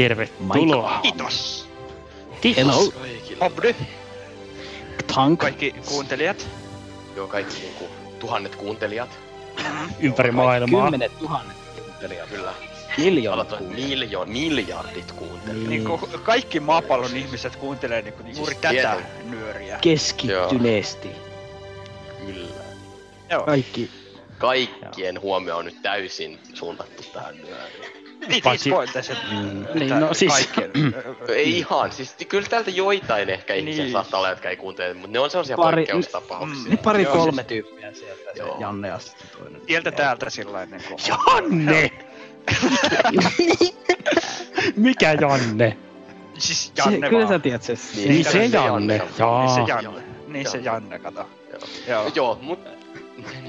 Tervetuloa. Kiitos. Kiitos. Hello. Kaikille. Obdy, Tank kaikki kuuntelijat. Joo, kaikki niinku tuhannet kuuntelijat. ympäri maailmaa. Kymmenet tuhannet kuuntelijat. Kyllä. Miljoonat kuuntelijat. miljo- miljardit kuuntelijat. Niin. Niin kaikki maapallon ihmiset kuuntelee niinku juuri Siis tätä tieten- nyöriä. Keskittyneesti. Kyllä. Joo. Kaikki. Kaikkien huomio on nyt täysin suunnattu tähän nyöriin. Niin, Paitsi- viisi pointaiset. Mm, niin, no siis- Kaikkien. Ei ihan, siis kyllä täältä joitain ehkä ihmisiä Niin. saattaa olla, jotka ei kuuntele, mutta ne on sellaisia Pari- poikkeustapauksia. Mm. Pari Joo, kolme tyyppiä sieltä. Se Joo. Janne ja sitten toinen. Sieltä täältä sillä niinku. Janne! Mikä Janne? Siis Se, Janne kyllä sä tiedät se. Niin, Niin se se se Janne. Janne. Jaa. Niin se Janne. Niin se Janne. Kato. Joo. Joo. Joo, mut...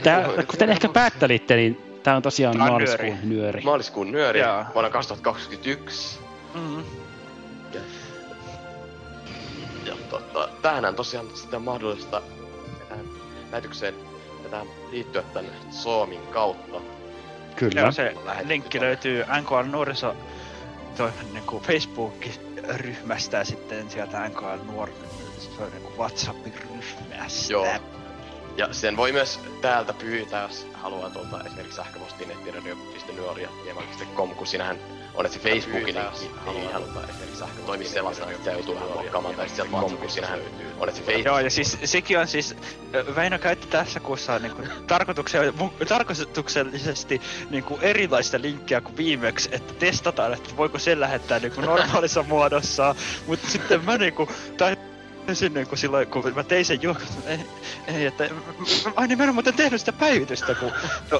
Tää, kuten ehkä päättelitte, niin tää on tosiaan Tää on maaliskuun nyöri. Maaliskuun nyöri Joo. vuonna 2021. Mm. Ja tota, tämähän tosiaan sitten mahdollista tähän lähetykseen tätä liittyä tänne Zoomin kautta. Kyllä. Joo, se Lähetetty linkki tonne. löytyy NKL Nuoriso niinku Facebook-ryhmästä ja sitten sieltä NKL Nuor se on niinku WhatsApp-ryhmästä. Joo. Ja sen voi myös täältä pyytää, jos haluaa tuolta esimerkiksi sähköpostiin nettiradio.nuoria.com, kun sinähän on, että se Facebookin linkki ei ihan toimi sellaisena, että se joutuu vähän blokkaamaan, tai sitten sieltä kun sinähän on, että se Facebook... Joo, ja siis sekin on siis, Väinö käytti tässä kuussa niinku tarkoitukse- mu- tarkoituksellisesti niinku erilaista linkkiä kuin viimeksi, että testataan, että voiko sen lähettää niinku normaalissa muodossa, mutta sitten mä niinku, tai Täysin niin kuin silloin, kun mä tein sen juoksun, ei, ei, että ai niin mä en ole muuten tehnyt sitä päivitystä, kun no,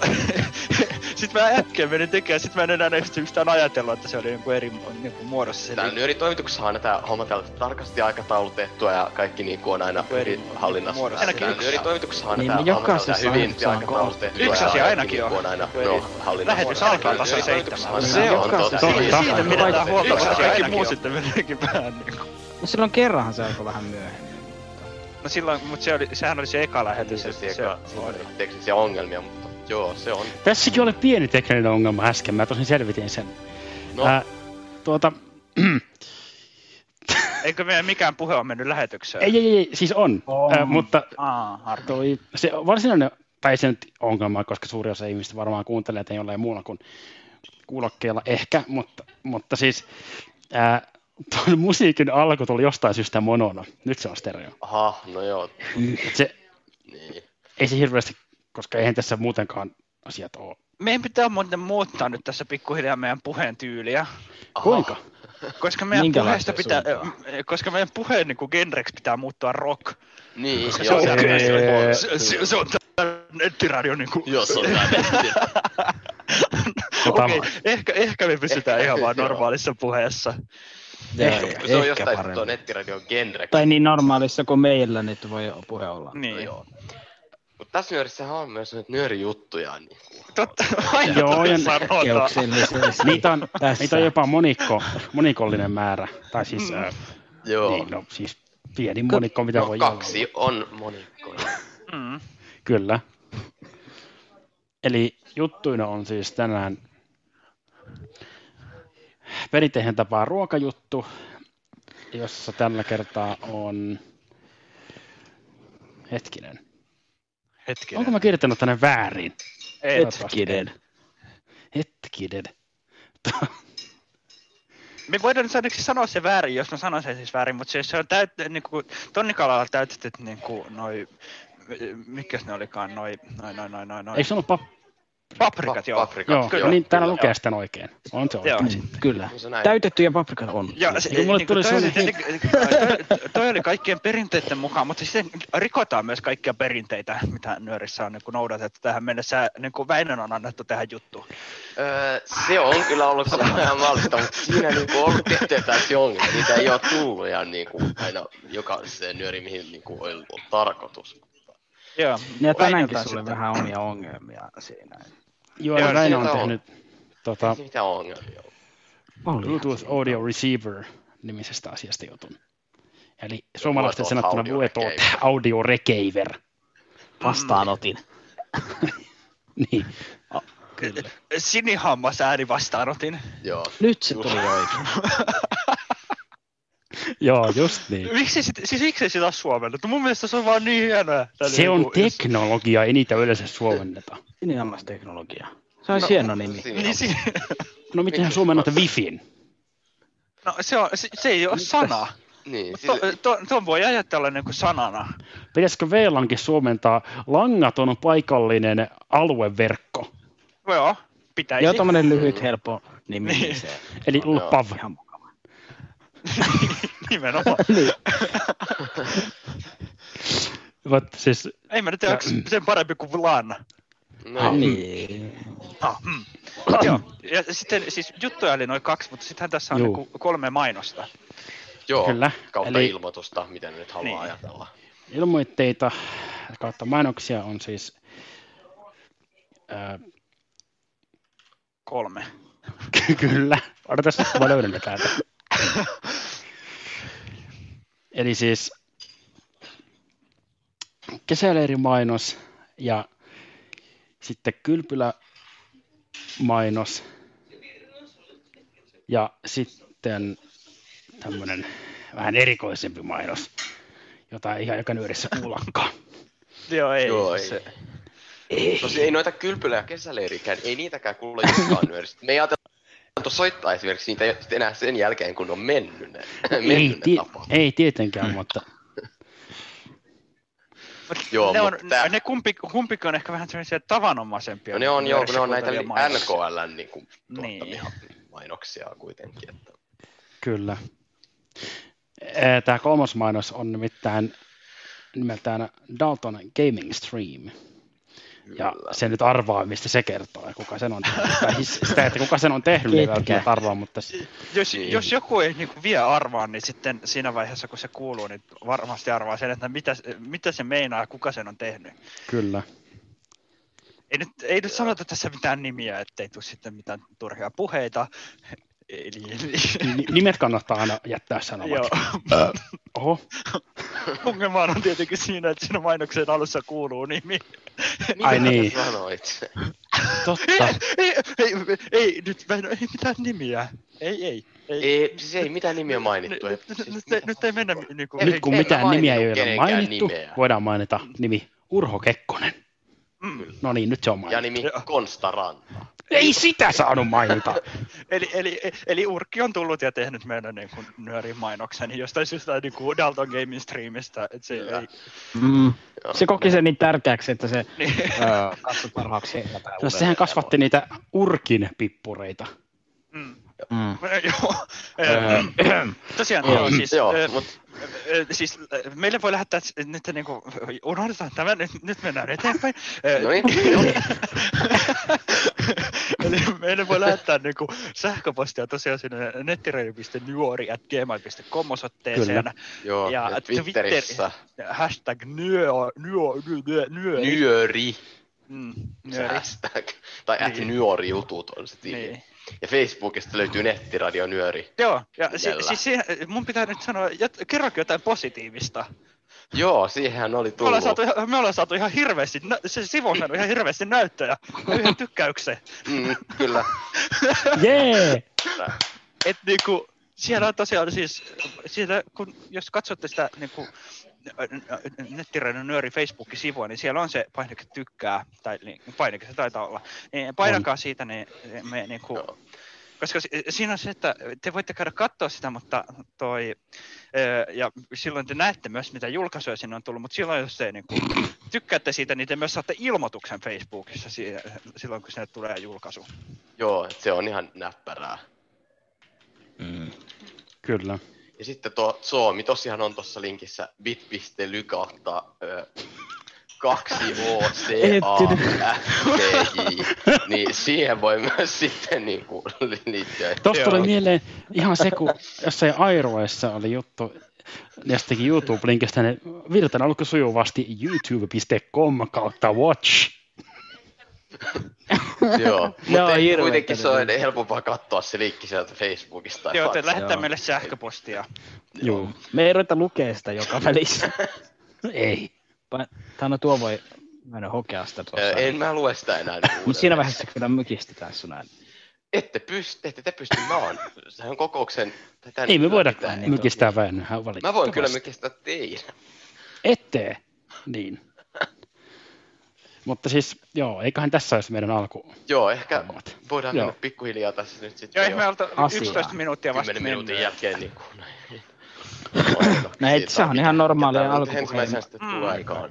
sitten mä äkkiä menin tekemään, sit mä en enää edes yhtään ajatellut, että se oli niin kuin eri niin kuin muodossa se Täällä nyöri toimituksessa on aina tää homma täällä tarkasti aikataulutettua ja kaikki niinku on aina Eri- hyvin hallinnassa. muodossa. Ainakin Täällä yksi. nyöri toimituksessa on aina Niin, tää niin homma hyvin on aikataulutettua. Yksi asia ainakin niinku on. on aina Eri- no, hallinnassa. lähetys alkaa tasan seitsemän. on- Se on. Totta. Siitä pidetään huolta, kaikki muu on. sitten meneekin vähän niin kuin. No silloin kerranhan se alkoi vähän myöhemmin. No silloin, mutta se oli, sehän oli se eka lähetys. Niin se että eka, teknisiä ongelmia, mutta joo, se on. Tässäkin oli pieni tekninen ongelma äsken, mä tosin selvitin sen. No, Ää, tuota, Eikö meidän mikään puhe on mennyt lähetykseen? ei, ei, ei, siis on, On. Ää, mutta Aa, harmi. toi, se varsinainen, tai se nyt ongelma, koska suuri osa ihmistä varmaan kuuntelee, että ei ole muulla kuin kuulokkeella ehkä, mutta, mutta siis ää, tuon musiikin alku tuli jostain syystä monona. Nyt se on stereo. aha, no joo, Et se, niin. ei se hirveästi, koska eihän tässä muutenkaan asiat ole. Meidän pitää muuten muuttaa nyt tässä pikkuhiljaa meidän puheen tyyliä. Aha. Kuinka? Koska meidän Minkälaista puheesta pitää, suuntaan? äh, koska meidän puheen niin genreksi pitää muuttua rock. Niin, Koska joo, se on, okei. se, se, se, se on tää nettiradio niinku. Joo, se on. Tota, Okei, ehkä, ehkä me pysytään Ehkä, ihan vaan joo. normaalissa puheessa. Ehkä, Se on jostain tuo paremmin. nettiradion genre. Tai niin normaalissa kuin meillä nyt voi puhe olla. Niin. No joo. Mutta tässä nyörissähän on myös nyt nyörijuttuja. Niin kuin. Totta, aina Joo, ja- niitä on, Tässä. niitä on jopa monikko, monikollinen määrä. Tai siis, Mm. ää, Joo. niin, no, siis pieni monikko, mitä no, voi kaksi on monikko. Mm. Kyllä. Eli juttuina on siis tänään perinteisen tapaa ruokajuttu, jossa tällä kertaa on... Hetkinen. Hetkinen. Onko mä kirjoittanut tänne väärin? Ei, Hetkinen. Hetkinen. Me voidaan nyt ainakin sanoa se väärin, jos mä sanon sen siis väärin, mutta se, se on täyt, niin kuin, tonnikalalla täytetyt niin kuin, noi, mikäs ne olikaan, noi, noi, noi, noi, noi, noi. Eikö se ollut pap... Paprikat, joo. Paprikat, Joo, Kyllä, niin täällä kyllä, lukee joo. sitten oikein. On se Joo. oikein. Kyllä. On se näin. Täytettyjä paprikat on. Ja se, mulle niin tuli toi, sellainen- toi, toi oli kaikkien perinteiden mukaan, mutta sitten rikotaan myös kaikkia perinteitä, mitä nyörissä on niin kuin noudatettu tähän mennessä. Niin kuin Väinön on annettu tähän juttuun. Öö, se on kyllä ollut se ihan mahdollista, mutta siinä niinku on ollut tiettyjä täysiä ongelmia. Niitä ei ole tullut ihan niinku aina jokaiseen nyöri, mihin niinku on ollut tarkoitus. Joo. Ja tänäänkin sulle sitten- vähän omia ongelmia siinä. Joo, Joo, Väinö on siellä on. tehnyt tota, Ei mitään ongelmia. Oli. Bluetooth Audio Receiver nimisestä asiasta jutun. Eli suomalaisten sanottuna Bluetooth. Audio Receiver. Vastaanotin. Niin. Sinihammas ääni vastaanotin. Joo. Nyt se tuli oikein. Joo, just niin. Miksi sit, siis miksi sitä on suomennettu? Mun mielestä se on vaan niin hienoa. Se on niinku- jos- teknologia, ei niitä yleensä suomenneta. Sinihammasteknologia. Se on hieno nimi. Niin, si- No miten hän suomennata Wifin? no, se, on, se, se ei ole sana. Niin, To, siis, to, ton voi ajatella niin kuin sanana. Pitäisikö VLANkin suomentaa langaton paikallinen alueverkko? Joo, pitäisi. Joo, tommonen lyhyt, helppo nimi. Niin. Niin. Se Eli Joo. LPAV. ihan mukava. Nimenomaan. Niin. Mutta siis, Ei mä nyt tiedä, onko sen parempi kuin LAN. no, Niin. Ah, mm. Joo, ja sitten siis juttuja oli noin kaksi, mutta sittenhän tässä on Juu. niinku kolme mainosta. joo, Kyllä, kautta eli- ilmoitusta, miten nyt haluaa Niin. ajatella. ilmoitteita kautta mainoksia on siis ää, Kolme. Kyllä. Odotas, mä löydän ne täältä. Eli siis kesäleirimainos ja sitten kylpylämainos ja sitten tämmöinen vähän erikoisempi mainos, jota ei ihan joka nyörissä kuullakaan. Joo, ei. Joo, ei. se, Tosi ei noita kylpylä- ja kesäleirikään, ei niitäkään kuulla joskaan nyöristä. Me ei ajateltu soittaa esimerkiksi niitä enää sen jälkeen, kun on mennyt ne, ei, ne ti- ei tietenkään, mutta Joo, ne, on, mutta ne kumpi, kumpikin on ehkä vähän sellaisia tavanomaisempia. No ne on, joo, kun ne on näitä. NKLn niin tuottamia Niin. mainoksia kuitenkin. Että. Kyllä. Tämä kolmas mainos on nimittäin nimeltään Dalton Gaming Stream. Ja Kyllä. se nyt arvaa, mistä se kertoo ja kuka sen on tehnyt. Sitä, että kuka sen on tehnyt, niin ei välttämättä arvaa, mutta Jos, Niin. jos joku ei niinku vie arvaa, niin sitten siinä vaiheessa, kun se kuuluu, niin varmasti arvaa sen, että mitä, se- mitä se meinaa ja kuka sen on tehnyt. kyllä. Ei nyt, ei nyt sanota tässä mitään nimiä, ettei tule sitten mitään turhia puheita. Eli, eli Ni- Nimet kannattaa aina jättää joo. sanomatta. Oho, Ongelma on tietenkin siinä, että siinä mainoksen alussa kuuluu nimi. Ai niin. sanoit? totta. ei, ei, ei, ei, nyt mä en, ei mitään nimiä. Ei, ei. ei. Ei, siis ei mitään nimiä mainittu. Ei, Nyt, nyt, siis, nyt, ei- nyt ei mennä niinku... Nyt kun mitään nimiä ei ole mainittu, nimeä. voidaan mainita nimi Urho Kekkonen. Mm. No niin, nyt se on ja mainittu. nimi Joo. Konsta Ranta. Ei sitä saanut mainita. Eli, eli, eli Urkki on tullut ja tehnyt meidän niin kuin, nyörin mainoksen jostain syystä niin kuin Dalton Gaming Streamista. Että se ei, Mm. Joo. Se koki sen niin tärkeäksi, että se niin, katsoi parhaaksi No, sehän kasvatti niitä urkin pippureita. mm. Mm. Joo. Öö, Tosiaan, Joo, siis, joo, mut siis meille voi lähettää s- nyt niin kuin, unohdetaan tämä, nyt, nyt mennään eteenpäin. Ö, No niin. Eli meille voi lähettää niin kuin, sähköpostia tosiaan sinne nettireili.nuori.gmail.com osoitteeseen. Kyllä. joo, Ja ja, Twitterissä Hashtag nyö, nyö, nyö, nyö, nyöri, Mm, se nyöri. hashtag, tai at Niin. nyörijutut on se tili. Niin. Ja Facebookista löytyy nettiradio nyöri. Joo, ja si- Siellä. siis siihen, mun pitää nyt sanoa, jat, kerrokin jotain positiivista. Joo, siihenhän oli Me ollaan, tullut. saatu, ihan- me ollaan saatu ihan hirveästi, nä- se sivu on saanut ihan hirveästi näyttöjä, yhden tykkäyksen. Mm, kyllä. Jee! Et niinku, siellä on tosiaan siis, siellä, kun, jos katsotte sitä niinku, nettiradion nyöri Facebook-sivua, niin siellä on se painike tykkää, tai niin, painike se taitaa olla. Niin painakaa siitä, niin me niinku, Joo. koska si- siinä on se, että te voitte käydä katsoa sitä, mutta toi, ja silloin te näette myös, mitä julkaisuja sinne on tullut, mutta silloin, jos te niin kuin, tykkäätte siitä, niin te myös saatte ilmoituksen Facebookissa si- silloin, kun sinne tulee julkaisu. Joo, se on ihan näppärää. Mm. Kyllä. Ja sitten tuo Suomi, tosiaan on tuossa linkissä bit.ly kautta ö, 2 HCAFTJ, niin siihen voi myös sitten niinku liittyä. Tuosta tuli mieleen ihan se, kun jossain Airoessa oli juttu jostakin YouTube-linkistä, niin virtaan alkoi sujuvasti youtube.com kautta watch. Joo, mutta kuitenkin se on niin. helpompaa katsoa se linkki sieltä Facebookista. tai Joo, te lähettää meille sähköpostia. Joo. Me ei ruveta lukea sitä joka välissä. Ei. No tuo voi mennä hokea sitä tuossa. En mä lue sitä enää. nyt Mutta siinä vaiheessa kyllä mykistetään sun ääni. Ette pysty, ette te pysty maan. Sehän on kokouksen... tätä Ei me voida mykistää Väinöhän valitettavasti. Mä voin kyllä mykistää teidän. Ettee. Niin. Mutta siis, joo, eiköhän tässä olisi meidän alku. Joo, ehkä Hommat. voidaan Joo. mennä pikkuhiljaa tässä nyt sitten Joo, ei me olta Asiaan. 11 minuuttia vasta 10 minuutin mennyt. jälkeen niin kuin näin. No ei, se on ihan normaalia. Ensimmäisenä sitten Mm. tulee aikaan.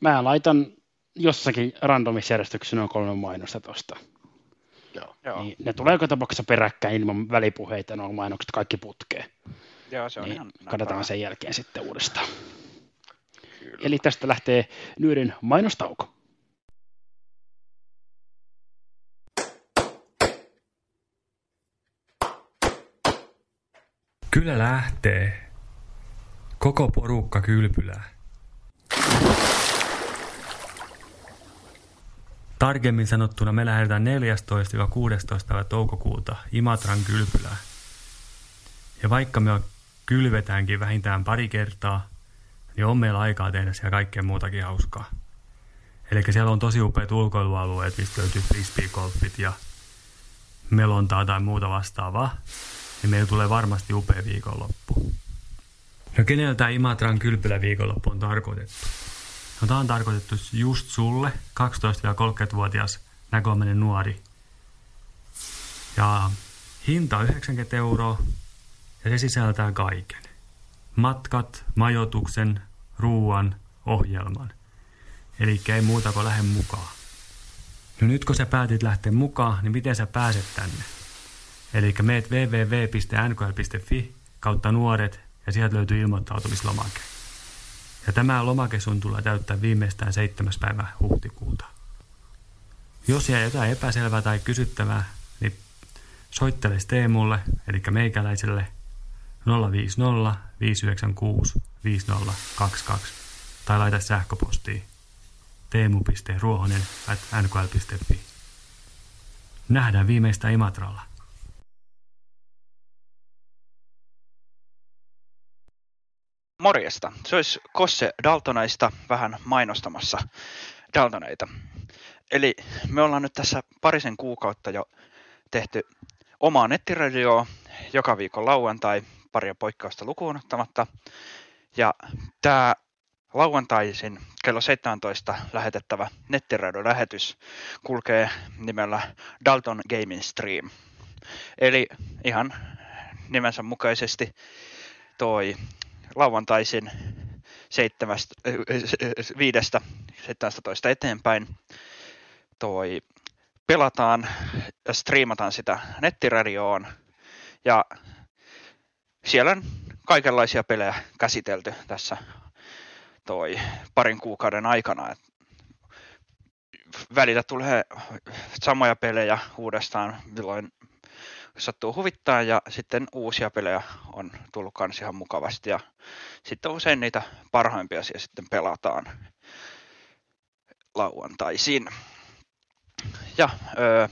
Mä laitan jossakin randomisjärjestyksessä noin kolme mainosta tosta. Joo. Joo, Niin ne tulee joka tapauksessa peräkkäin ilman välipuheita, nuo mainokset kaikki putkeen. joo, se on Niin ihan katsotaan sen jälkeen sitten uudestaan. Kyllä. Eli tästä lähtee Nyörin mainostauko. Kyllä lähtee. Koko porukka kylpylää. Tarkemmin sanottuna me lähdetään 14-16. päivä toukokuuta Imatran kylpylään. Ja vaikka me kylvetäänkin vähintään pari kertaa, niin on meillä aikaa tehdä siellä kaikkea muutakin hauskaa. Eli siellä on tosi upeat ulkoilualueet, mistä löytyy frisbeegolfit ja melontaa tai muuta vastaavaa niin meillä tulee varmasti upea viikonloppu. No kenellä tämä Imatran kylpyläviikonloppu on tarkoitettu? No tämä on tarkoitettu just sulle, 12-30-vuotias näköinen nuori. Ja hinta on 90 euroa ja se sisältää kaiken. Matkat, majoituksen, ruuan, ohjelman. Eli ei muuta kuin lähde mukaan. No nyt kun sä päätit lähteä mukaan, niin miten sä pääset tänne? Eli meet www.nkl.fi kautta nuoret ja sieltä löytyy ilmoittautumislomake. Ja tämä lomake sun tulee täyttää viimeistään 7. päivä huhtikuuta. Jos jää jotain epäselvää tai kysyttävää, niin soittele Teemulle, eli meikäläiselle 050 596 5022 tai laita sähköpostiin teemu.ruohonen at nkl.fi. Nähdään viimeistä Imatralla. Morjesta. Se olisi Kosse Daltonaista vähän mainostamassa Daltoneita. Eli me ollaan nyt tässä parisen kuukautta jo tehty omaa nettiradioa joka viikon lauantai, paria poikkeusta lukuun ottamatta. Ja tämä lauantaisin kello 17 lähetettävä nettiradion-lähetys kulkee nimellä Dalton Gaming Stream. Eli ihan nimensä mukaisesti toi lauantaisin 7, 5, 17 eteenpäin toi pelataan ja striimataan sitä nettiradioon ja siellä on kaikenlaisia pelejä käsitelty tässä toi parin kuukauden aikana. Et välillä tulee samoja pelejä uudestaan, milloin sattuu huvittaa ja sitten uusia pelejä on tullut kans ihan mukavasti ja sitten usein niitä parhaimpia siellä sitten pelataan lauantaisin. Ja öö,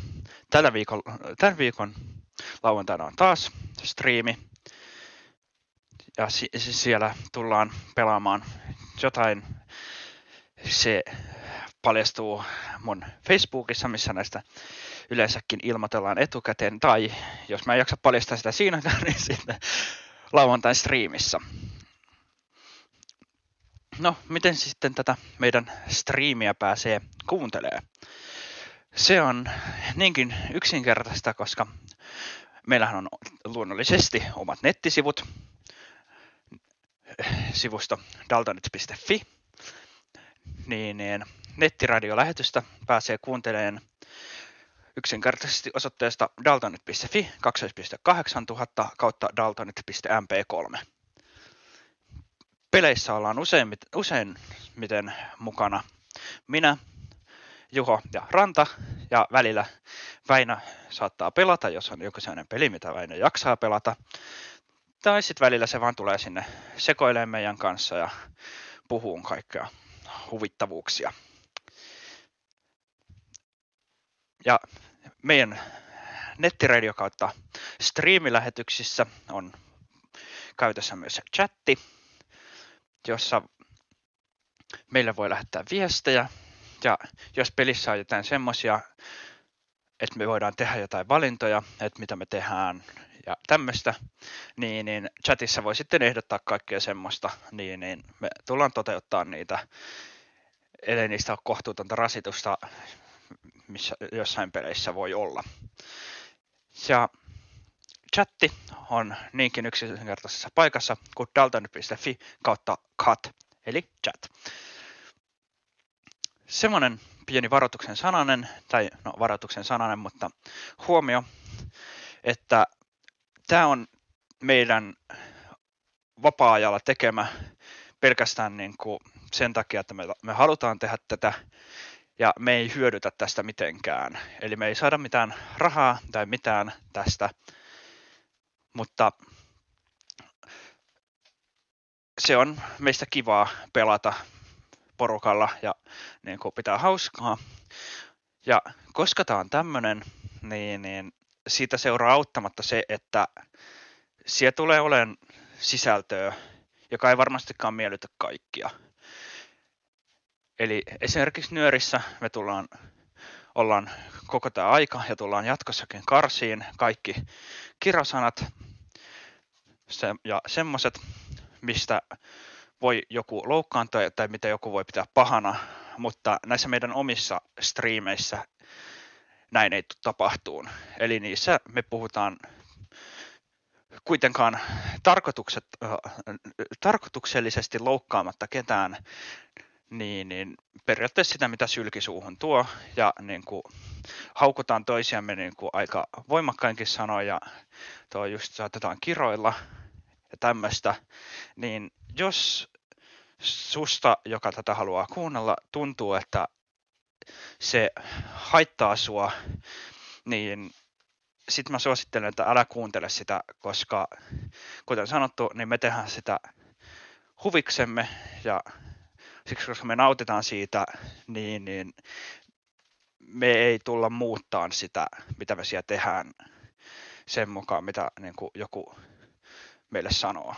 tällä viikon, tämän viikon lauantaina on taas striimi ja si- si- siellä tullaan pelaamaan jotain. Se paljastuu mun Facebookissa, missä näistä yleensäkin ilmoitellaan etukäteen, tai jos mä en jaksa paljastaa sitä siinä, niin sitten lauantain striimissä. No, miten sitten tätä meidän striimiä pääsee kuuntelee? Se on niinkin yksinkertaista, koska meillähän on luonnollisesti omat nettisivut, sivusto daltonit.fi, niin, niin nettiradiolähetystä pääsee kuuntelemaan yksinkertaisesti osoitteesta daltonit.fi 2.8000 kautta daltonit.mp3. Peleissä ollaan usein, usein miten mukana minä, Juho ja Ranta, ja välillä Väinö saattaa pelata, jos on joku sellainen peli, mitä Väinö jaksaa pelata. Tai sitten välillä se vaan tulee sinne sekoilemaan meidän kanssa ja puhuu kaikkea huvittavuuksia. Ja meidän nettiradio kautta striimilähetyksissä on käytössä myös chatti, jossa meille voi lähettää viestejä. Ja jos pelissä on jotain semmoisia, että me voidaan tehdä jotain valintoja, että mitä me tehdään ja tämmöistä, niin, niin chatissa voi sitten ehdottaa kaikkea semmoista, niin, niin me tullaan toteuttaa niitä, ellei niistä ole kohtuutonta rasitusta, missä jossain peleissä voi olla. Ja chatti on niinkin yksinkertaisessa paikassa kuin dalton.fi kautta cut, eli chat. Semmoinen pieni varoituksen sananen, tai no varoituksen sananen, mutta huomio, että tämä on meidän vapaa-ajalla tekemä pelkästään niin kuin sen takia, että me, me halutaan tehdä tätä ja me ei hyödytä tästä mitenkään. Eli me ei saada mitään rahaa tai mitään tästä, mutta se on meistä kivaa pelata porukalla ja niin kuin pitää hauskaa. Ja koska tämä on tämmöinen, niin, niin siitä seuraa auttamatta se, että siellä tulee olemaan sisältöä, joka ei varmastikaan miellytä kaikkia. Eli esimerkiksi nyörissä me tullaan, ollaan koko tämä aika ja tullaan jatkossakin karsiin kaikki kirasanat se, ja semmoiset, mistä voi joku loukkaantua tai mitä joku voi pitää pahana, mutta näissä meidän omissa striimeissä näin ei tapahtuun. Eli niissä me puhutaan kuitenkaan tarkoitukset, äh, tarkoituksellisesti loukkaamatta ketään, niin, niin periaatteessa sitä, mitä sylkisuuhun tuo, ja niin kuin, haukutaan toisiamme niin kuin aika voimakkainkin sanoja, tuo just saatetaan kiroilla ja tämmöistä, niin jos susta, joka tätä haluaa kuunnella, tuntuu, että se haittaa sua, niin sitten mä suosittelen, että älä kuuntele sitä, koska kuten sanottu, niin me tehdään sitä huviksemme ja siksi koska me nautitaan siitä, niin, niin me ei tulla muuttaan sitä, mitä me siellä tehdään sen mukaan, mitä niin kuin joku meille sanoo.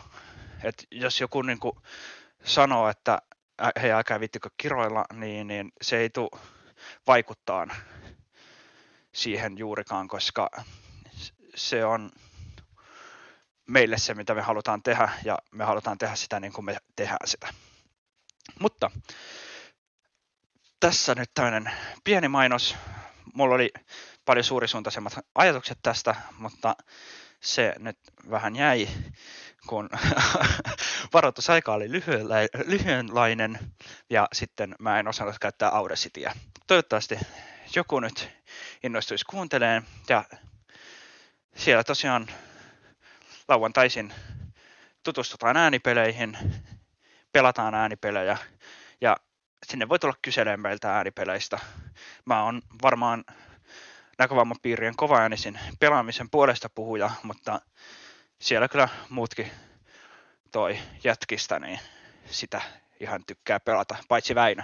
Et jos joku niin kuin sanoo, että hei älkää vittikö kiroilla, niin, niin se ei tule vaikuttaa siihen juurikaan, koska se on meille se, mitä me halutaan tehdä, ja me halutaan tehdä sitä niin kuin me tehdään sitä. Mutta tässä nyt tämmöinen pieni mainos. Mulla oli paljon suurisuuntaisemmat ajatukset tästä, mutta se nyt vähän jäi, kun varoitusaika oli lyhyenlainen ja sitten mä en osannut käyttää Audacityä. Toivottavasti joku nyt innostuisi kuunteleen ja siellä tosiaan lauantaisin tutustutaan äänipeleihin, pelataan äänipelejä ja sinne voi tulla kyselemään meiltä äänipeleistä. Mä oon varmaan näkövammapiirien kovaäänisin pelaamisen puolesta puhuja, mutta siellä kyllä muutkin toi jätkistä, niin sitä ihan tykkää pelata, paitsi Väinö,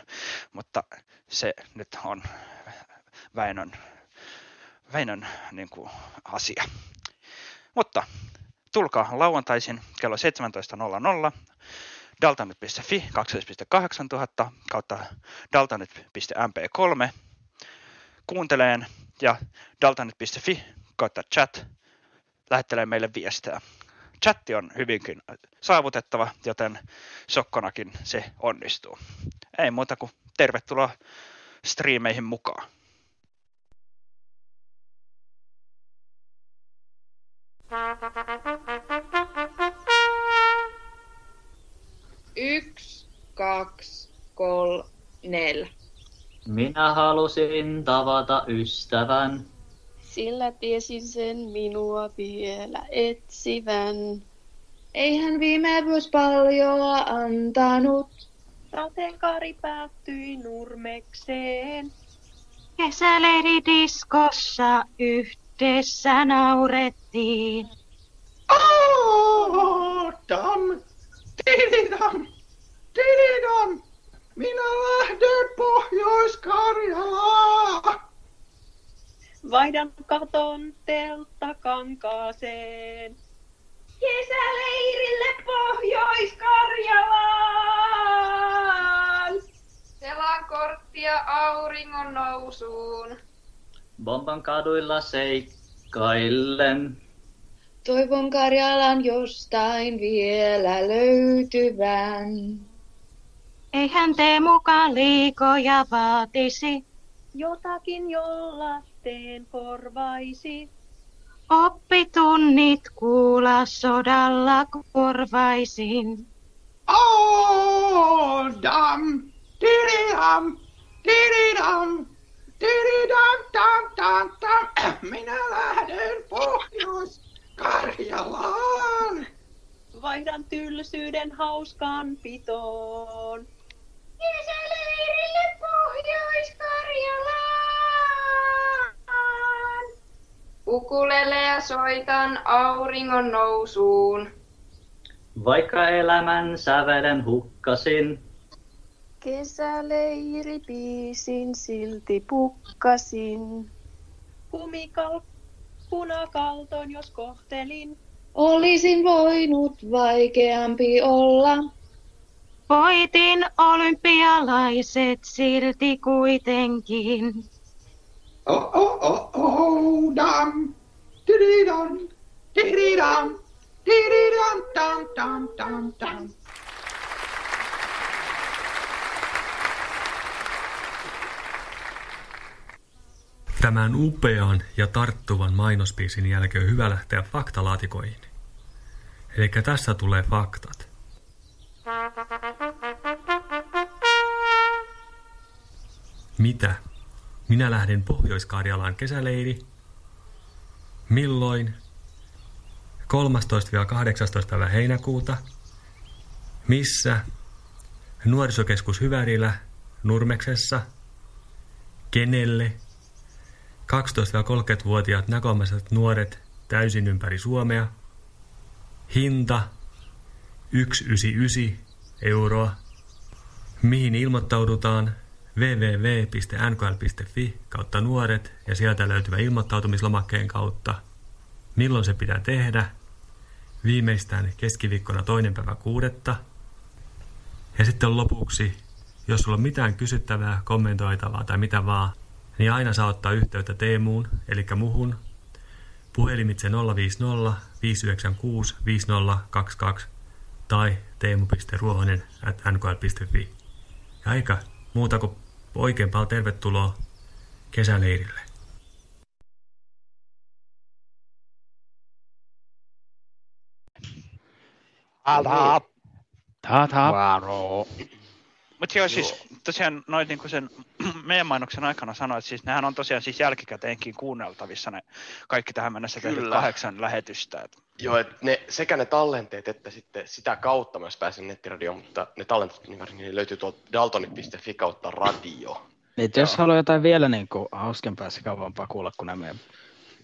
mutta se nyt on Väinön, Väinön niin kuin, asia. Mutta tulkaa lauantaisin kello 17.00 daltanet.fi 12.8000 kautta daltanet.mp3 kuunteleen ja daltanet.fi kautta chat lähettelee meille viestejä. Chatti on hyvinkin saavutettava, joten sokkonakin se onnistuu. Ei muuta kuin tervetuloa striimeihin mukaan. Yksi, kaksi, kolme, neljä. Minä halusin tavata ystävän. Sillä tiesin sen minua vielä etsivän. Ei hän viime vuosi paljoa antanut. Sateenkaari päättyi nurmekseen. diskossa yhdessä naurettiin. Oh, dam, tididam, tididam, minä lähden Pohjois-Karjalaan. Vaihdan katon telttakankaaseen. Kesäleirille Pohjois-Karjalaan! Selaan korttia auringon nousuun. Bomban kaduilla seikkaillen. Toivon Karjalan jostain vielä löytyvän. Eihän te mukaan liikoja vaatisi. Jotakin jolla teen korvaisi. Oppitunnit kuulla sodalla korvaisin. Oh, dam, dididam, dididam, dididam, dam, dam, dam. Minä lähden Pohjois-Karjalaan. Vaihdan tylsyyden hauskaan pitoon. Kesäleirille Pohjois-Karjalaan! Ukulelea soitan auringon nousuun. Vaikka elämän sävelen hukkasin. Kesäleiri piisin silti pukkasin. Kumikal, punakalton jos kohtelin. Olisin voinut vaikeampi olla. Voitin olympialaiset silti kuitenkin. Oh, oh, oh, oh, dam, dididam, dididam, dididam, dam, dam, dam, dam. Tämän upean ja tarttuvan mainospiisin jälkeen on hyvä lähteä faktalaatikoihin. Eli tässä tulee faktat. Mitä? Minä lähden Pohjois-Karjalaan kesäleiri. Milloin? 13-18. päivä heinäkuuta. Missä? Nuorisokeskus Hyvärillä, Nurmeksessa. Kenelle? 12-30-vuotiaat näkömäiset nuoret täysin ympäri Suomea. Hinta 199 euroa. Mihin ilmoittaudutaan? www.nkl.fi kautta nuoret ja sieltä löytyvä ilmoittautumislomakkeen kautta. Milloin se pitää tehdä? Viimeistään keskiviikkona toinen päivä kuudetta. Ja sitten lopuksi, jos sulla on mitään kysyttävää, kommentoitavaa tai mitä vaan, niin aina saa ottaa yhteyttä Teemuun, eli muhun, puhelimitse 050 596 5022 tai teemu.ruohonen at nkl.fi. Ja aika muuta kuin oikein paljon tervetuloa kesäleirille. Älä. Tata. Varo. Mutta joo, siis tosiaan noin niinku sen meidän mainoksen aikana sanoit, että siis nehän on tosiaan siis jälkikäteenkin kuunneltavissa ne kaikki tähän mennessä tehdyt kahdeksan lähetystä. Et. Joo, et ne, sekä ne tallenteet että sitten sitä kautta myös pääsen nettiradioon, mutta ne tallenteet niin varsinkin löytyy tuolta daltonit.fi kautta radio. Niin, jos haluaa jotain vielä niin kuin, hauskempaa ja kauempaa kuulla kuin nämä meidän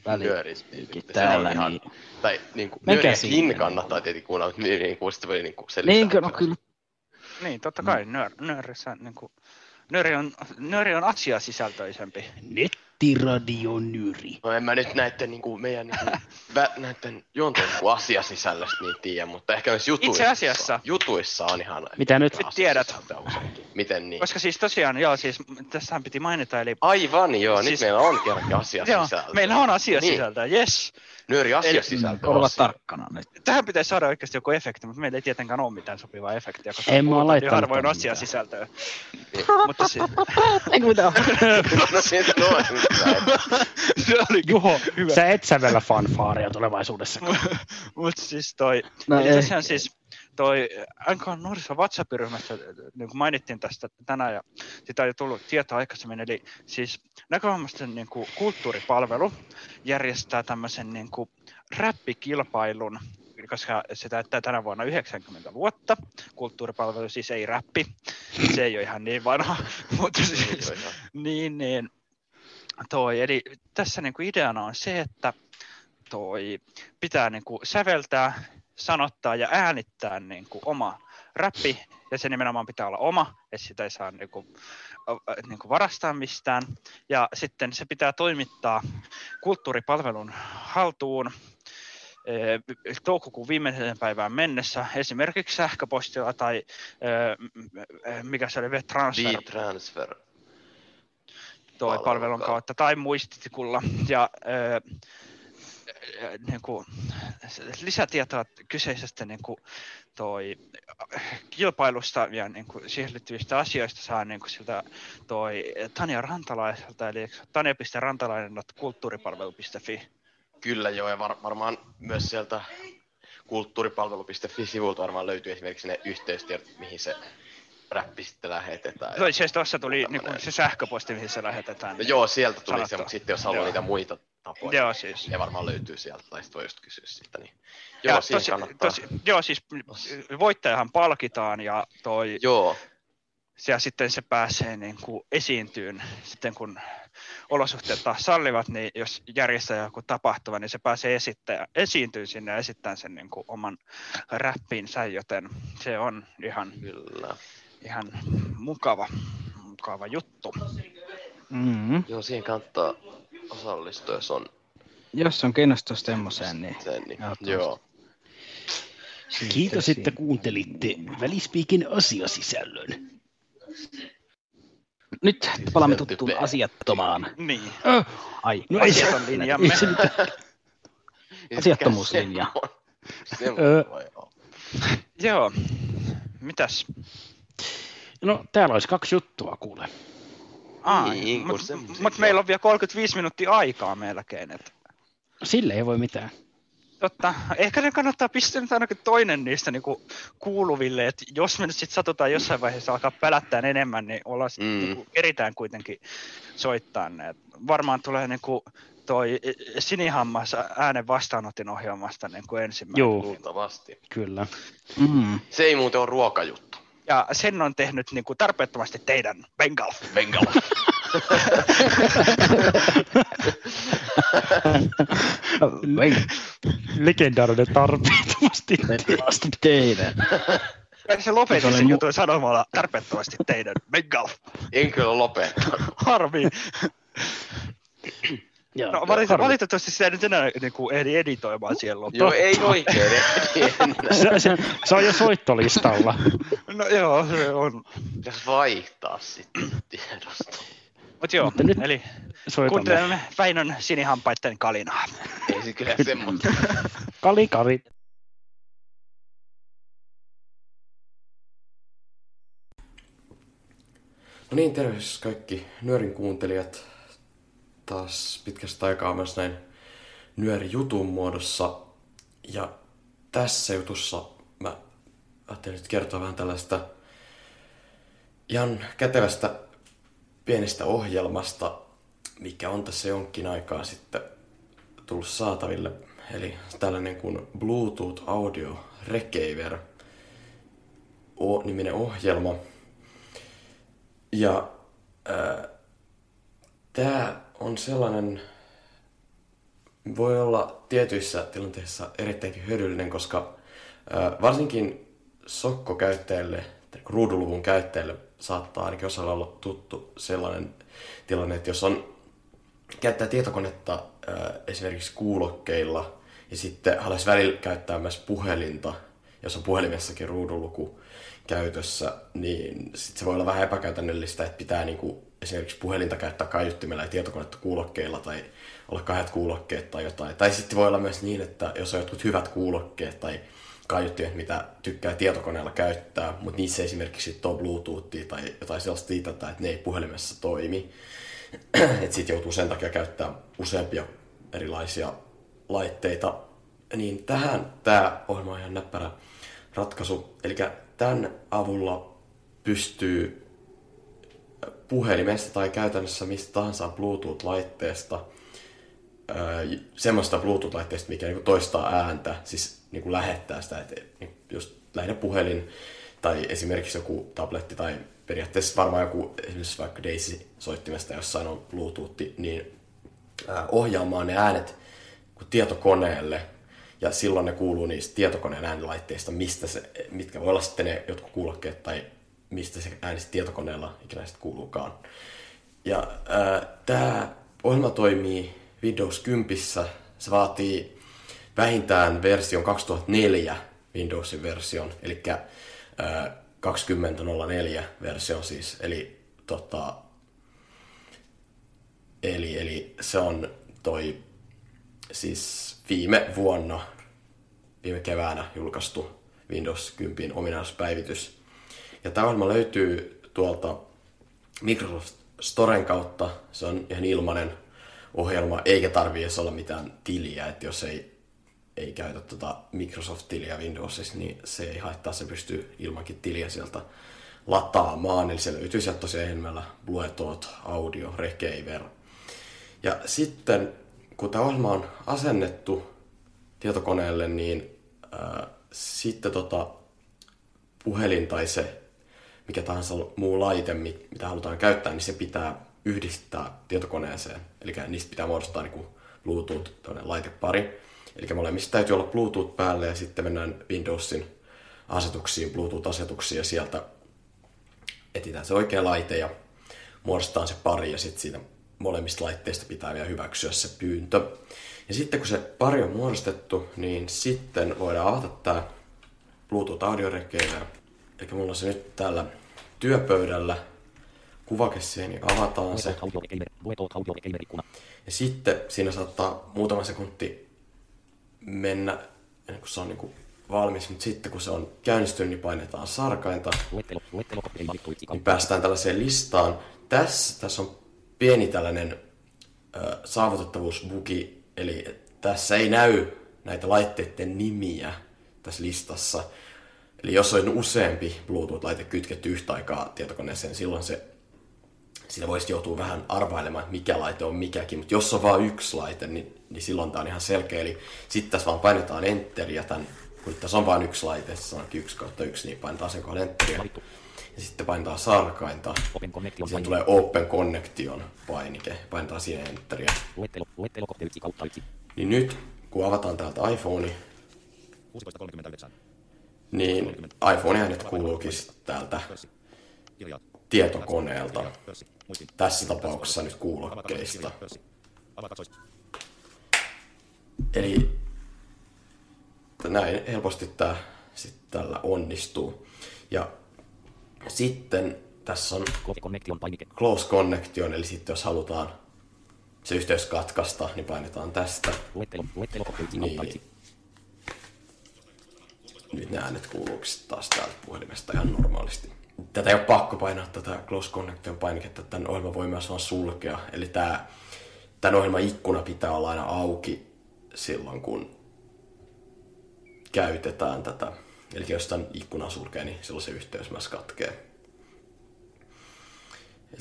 välikin täällä, ihan, niin... Tai niin kuin, nyöriäkin kannattaa tietenkin kuunnella, mutta niin, niin kuin, sitten voi niin kuin Niin, no kyllä. Niin, totta kai mm. nör, nöörissä niin kuin, nööri on, nööri on asiasisältöisempi. Nettiradio Nyri. No en mä nyt näiden niin kuin, meidän niin kuin, vä, näiden juontojen niin asiasisällöstä niin tiedä, mutta ehkä myös jutuissa, Itse asiassa. jutuissa on ihan... Mitä nyt tiedät? Miten niin? Koska siis tosiaan, joo, siis tässähän piti mainita, eli... Aivan, joo, Siis- nyt meillä on kerrankin asia Joo, sisältö. meillä on asia Niin. sisältöä, yes. Nyöri asia Eli- sisältö. Korva asia. tarkkana nyt. Tähän pitäisi saada oikeasti joku efekti, mutta meillä ei tietenkään ole mitään sopivaa efektiä, koska En mä puhutaan niin laittanut harvoin asia mitään. sisältöä. Niin. mutta si- Eikö mitään? no siitä noin. se oli Juho, hyvä. sä et sävellä fanfaaria tulevaisuudessa. Mutta siis toi, No eli tosiaan siis toi NK Nuorison WhatsApp-ryhmässä niin kuin mainittiin tästä tänään ja sitä on jo tullut tietoa aikaisemmin, eli siis näkövammaisten niin kuin, kulttuuripalvelu järjestää tämmöisen niin kuin, räppikilpailun, koska se täyttää tänä vuonna 90 vuotta. Kulttuuripalvelu siis ei räppi, se ei ole ihan niin vanha, mutta siis, niin, niin, toi, eli tässä niin kuin ideana on se, että toi pitää niin kuin säveltää, sanottaa ja äänittää niin kuin oma räppi, ja se nimenomaan pitää olla oma, että sitä ei saa niin kuin, niin kuin varastaa mistään. Ja sitten se pitää toimittaa kulttuuripalvelun haltuun toukokuun viimeiseen päivään mennessä, esimerkiksi sähköpostilla tai mikä se oli, transfer V-transfer. toi palvelun kautta. tai muistitikulla. Ja niin kuin, lisätietoa kyseisestä niin kuin, toi, kilpailusta ja niin kuin, siihen liittyvistä asioista saa niin kuin, siltä toi Tanja Rantalaiselta, eli tanja.rantalainen.kulttuuripalvelu.fi. Kyllä joo, ja var, varmaan myös sieltä kulttuuripalvelu.fi-sivulta varmaan löytyy esimerkiksi ne yhteystiedot, mihin se räppi sitten lähetetään. Toi siis tuossa tuli niin kuin, se sähköposti, mihin se lähetetään. No joo, sieltä tuli se, sanottua. mutta sitten jos haluaa Joo. niitä muita tapoja, Joo, siis. ne varmaan löytyy sieltä, tai sitten voi just kysyä sitä. Niin. Ja Joo, siinä tosi, kannattaa. tosi, joo, siis voittajahan palkitaan ja toi, Joo, ja sitten se pääsee niin kuin esiintyyn sitten kun olosuhteet taas sallivat, niin jos järjestää joku tapahtuma, niin se pääsee esittää, esiintyy sinne ja esittää sen niin kuin oman räppinsä, joten se on ihan, kyllä. ihan mukava, mukava juttu. Mm. Joo, siihen kannattaa osallistua, jos on Jos on kiinnostus semmoiseen, niin sen. Niin. Joo. Kiitos, että kuuntelitte Välispiikin asiasisällön. nyt palaamme tuttuun asiattomaan. Niin. Ö, ai, No ei se- Asiaton linjamme. Asiattomuuslinja. Ö, Joo, mitäs? No, täällä olisi kaksi juttua, kuule. Ai, Niin, mutta semmosia mut meillä on vielä 35 minuuttia aikaa melkein. Et. Sille ei voi mitään. Totta. Ehkä ne kannattaa pistää nyt ainakin toinen niistä niinku kuuluville, että jos me nyt sitten satutaan jossain vaiheessa alkaa pälättää enemmän, niin ollaan sit, Mm. niinku, eritään kuitenkin soittaa ne. Et varmaan tulee niinku toi sinihammas äänen vastaanotin ohjelmasta niinku ensimmäinen. Joo, Luultavasti. kyllä. Mm. Se ei muuten ole ruokajuttu. Ja sen on tehnyt niinku tarpeettomasti teidän Bengal. Bengal. Legendaarinen tarpeettomasti. teidän. Se lopetti sen mu- jutun sanomalla tarpeettomasti teidän Bengal. En kyllä lopeta. Harmi. Joo, No, valit- valitettavasti sitä ei nyt enää niin kuin, ehdi editoimaan siihen loppuun. Joo, ei oikein. Se, se, se on jo soittolistalla. No joo, se on. Pitäisi vaihtaa sitten tiedosta. Mut joo, Mutta nyt eli kuuntelemme Väinön sinihampaiden kalinaa. Ei se kyllä semmoista. Kali, kali. No niin, tervehdys kaikki Nyörin kuuntelijat. Taas pitkästä aikaa myös näin Nyöri jutun muodossa. Ja tässä jutussa mä ajattelin nyt kertoa vähän tällaista ihan kätevästä pienestä ohjelmasta, mikä on tässä jonkin aikaa sitten tullut saataville. Eli tällainen kuin Bluetooth Audio Recaver o- niminen ohjelma. Ja tämä on sellainen, voi olla tietyissä tilanteissa erittäinkin hyödyllinen, koska varsinkin sokkokäyttäjille, ruuduluvun käyttäjille saattaa ainakin osalla olla tuttu sellainen tilanne, että jos on käyttää tietokonetta esimerkiksi kuulokkeilla ja sitten haluaisi välillä käyttää myös puhelinta, jos on puhelimessakin ruudunluku, käytössä, niin sit se voi olla vähän epäkäytännöllistä, että pitää niinku esimerkiksi puhelinta käyttää kaiuttimella ja tietokonetta kuulokkeilla tai olla kahdet kuulokkeet tai jotain. Tai sitten voi olla myös niin, että jos on jotkut hyvät kuulokkeet tai kaiuttimet, mitä tykkää tietokoneella käyttää, mutta niissä esimerkiksi on Bluetoothia tai jotain sellaista liitätä, että ne ei puhelimessa toimi. että sitten joutuu sen takia käyttää useampia erilaisia laitteita. Niin tähän tämä ohjelma on ihan näppärä ratkaisu. Eli tämän avulla pystyy puhelimesta tai käytännössä mistä tahansa Bluetooth-laitteesta, semmoista Bluetooth-laitteesta, mikä niinku toistaa ääntä, siis niinku lähettää sitä, että niinku just lähinnä puhelin tai esimerkiksi joku tabletti tai periaatteessa varmaan joku esimerkiksi vaikka Daisy-soittimesta jossain on Bluetooth, niin ohjaamaan ne äänet tietokoneelle. Ja silloin ne kuuluu niistä tietokoneen äänilaitteista, mistä se, mitkä voi olla sitten ne jotkut kuulokkeet tai mistä se ääni tietokoneella ikinä sitten kuuluukaan. Ja tämä ohjelma toimii Windows 10. Se vaatii vähintään version 2004 Windowsin version, eli 20.04 version siis, eli, tota, eli, eli se on toi siis viime vuonna, viime keväänä julkaistu Windows 10 ominaisuuspäivitys. Ja tämä ohjelma löytyy tuolta Microsoft Storen kautta. Se on ihan ilmainen ohjelma, eikä tarvii edes olla mitään tiliä, että jos ei, ei käytä tuota Microsoft-tiliä Windowsissa, niin se ei haittaa, se pystyy ilmankin tiliä sieltä lataamaan. Eli se löytyy sieltä tosiaan enemmän Bluetooth, audio, Rekever. Ja sitten kun tämä ohjelma on asennettu tietokoneelle, niin ää, sitten tota, puhelin tai se mikä tahansa muu laite, mitä halutaan käyttää, niin se pitää yhdistää tietokoneeseen. Eli niistä pitää muodostaa niin Bluetooth laitepari. Eli molemmista täytyy olla Bluetooth päälle ja sitten mennään Windowsin asetuksiin, Bluetooth-asetuksiin ja sieltä etsitään se oikea laite ja muodostetaan se pari ja sitten siitä molemmista laitteista pitää vielä hyväksyä se pyyntö. Ja sitten kun se pari on muodostettu, niin sitten voidaan avata tämä Bluetooth audiorekeillä. Eli mulla on se nyt täällä työpöydällä kuvake siihen, niin avataan se. Ja sitten siinä saattaa muutama sekunti mennä ennen kuin se on niin kuin valmis, mutta sitten kun se on käynnistynyt, niin painetaan sarkainta. Niin päästään tällaiseen listaan. Tässä, tässä on pieni tällainen ö, saavutettavuusbugi, eli tässä ei näy näitä laitteiden nimiä tässä listassa. Eli jos on useampi Bluetooth-laite kytketty yhtä aikaa tietokoneeseen, silloin se siinä voisi joutua vähän arvailemaan, että mikä laite on mikäkin, mutta jos on vain yksi laite, niin, niin silloin tämä on ihan selkeä. Eli sitten tässä vaan painetaan Enter ja tämän, kun tässä on vain yksi laite, se onkin yksi kautta yksi, niin painetaan sen kohdan Enteria. Ja sitten painetaan sarkainta. Siihen tulee Open Connection painike. Painetaan siihen Enteriä. Niin nyt, kun avataan täältä iPhone, niin iPhone äänet kuuluukin täältä tietokoneelta. Tässä tapauksessa nyt kuulokkeista. Eli näin helposti tämä sitten tällä onnistuu. Ja sitten tässä on close connection, eli sitten jos halutaan se yhteys katkaista, niin painetaan tästä. Niin. Nyt nämä äänet kuuluukin taas täältä puhelimesta ihan normaalisti. Tätä ei ole pakko painaa tätä close connection painiketta, tämän ohjelma voi myös vaan sulkea. Eli tämä, tämän ohjelman ikkuna pitää olla aina auki silloin, kun käytetään tätä. Eli jos tämän ikkunan sulkee, niin silloin se yhteys myös katkee.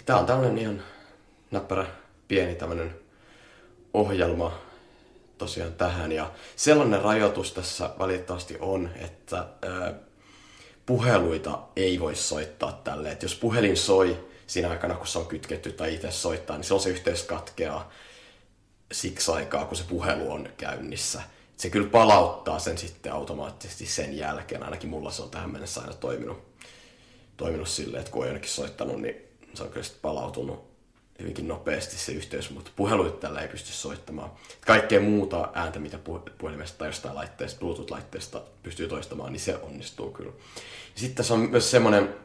Tämä on tällainen ihan näppärä pieni tämmöinen ohjelma tosiaan tähän. Ja sellainen rajoitus tässä valitettavasti on, että ää, puheluita ei voi soittaa tälle. Et jos puhelin soi siinä aikana, kun se on kytketty tai itse soittaa, niin silloin se yhteys katkeaa siksi aikaa, kun se puhelu on käynnissä. Se kyllä palauttaa sen sitten automaattisesti sen jälkeen. Ainakin mulla se on tähän mennessä aina toiminut, toiminut silleen, että kun on jonnekin soittanut, niin se on kyllä sitten palautunut hyvinkin nopeasti se yhteys, mutta puheluita tällä ei pysty soittamaan. Kaikkea muuta ääntä, mitä puh- puhelimesta tai jostain laitteesta, Bluetooth-laitteesta pystyy toistamaan, niin se onnistuu kyllä. Sitten tässä on myös semmoinen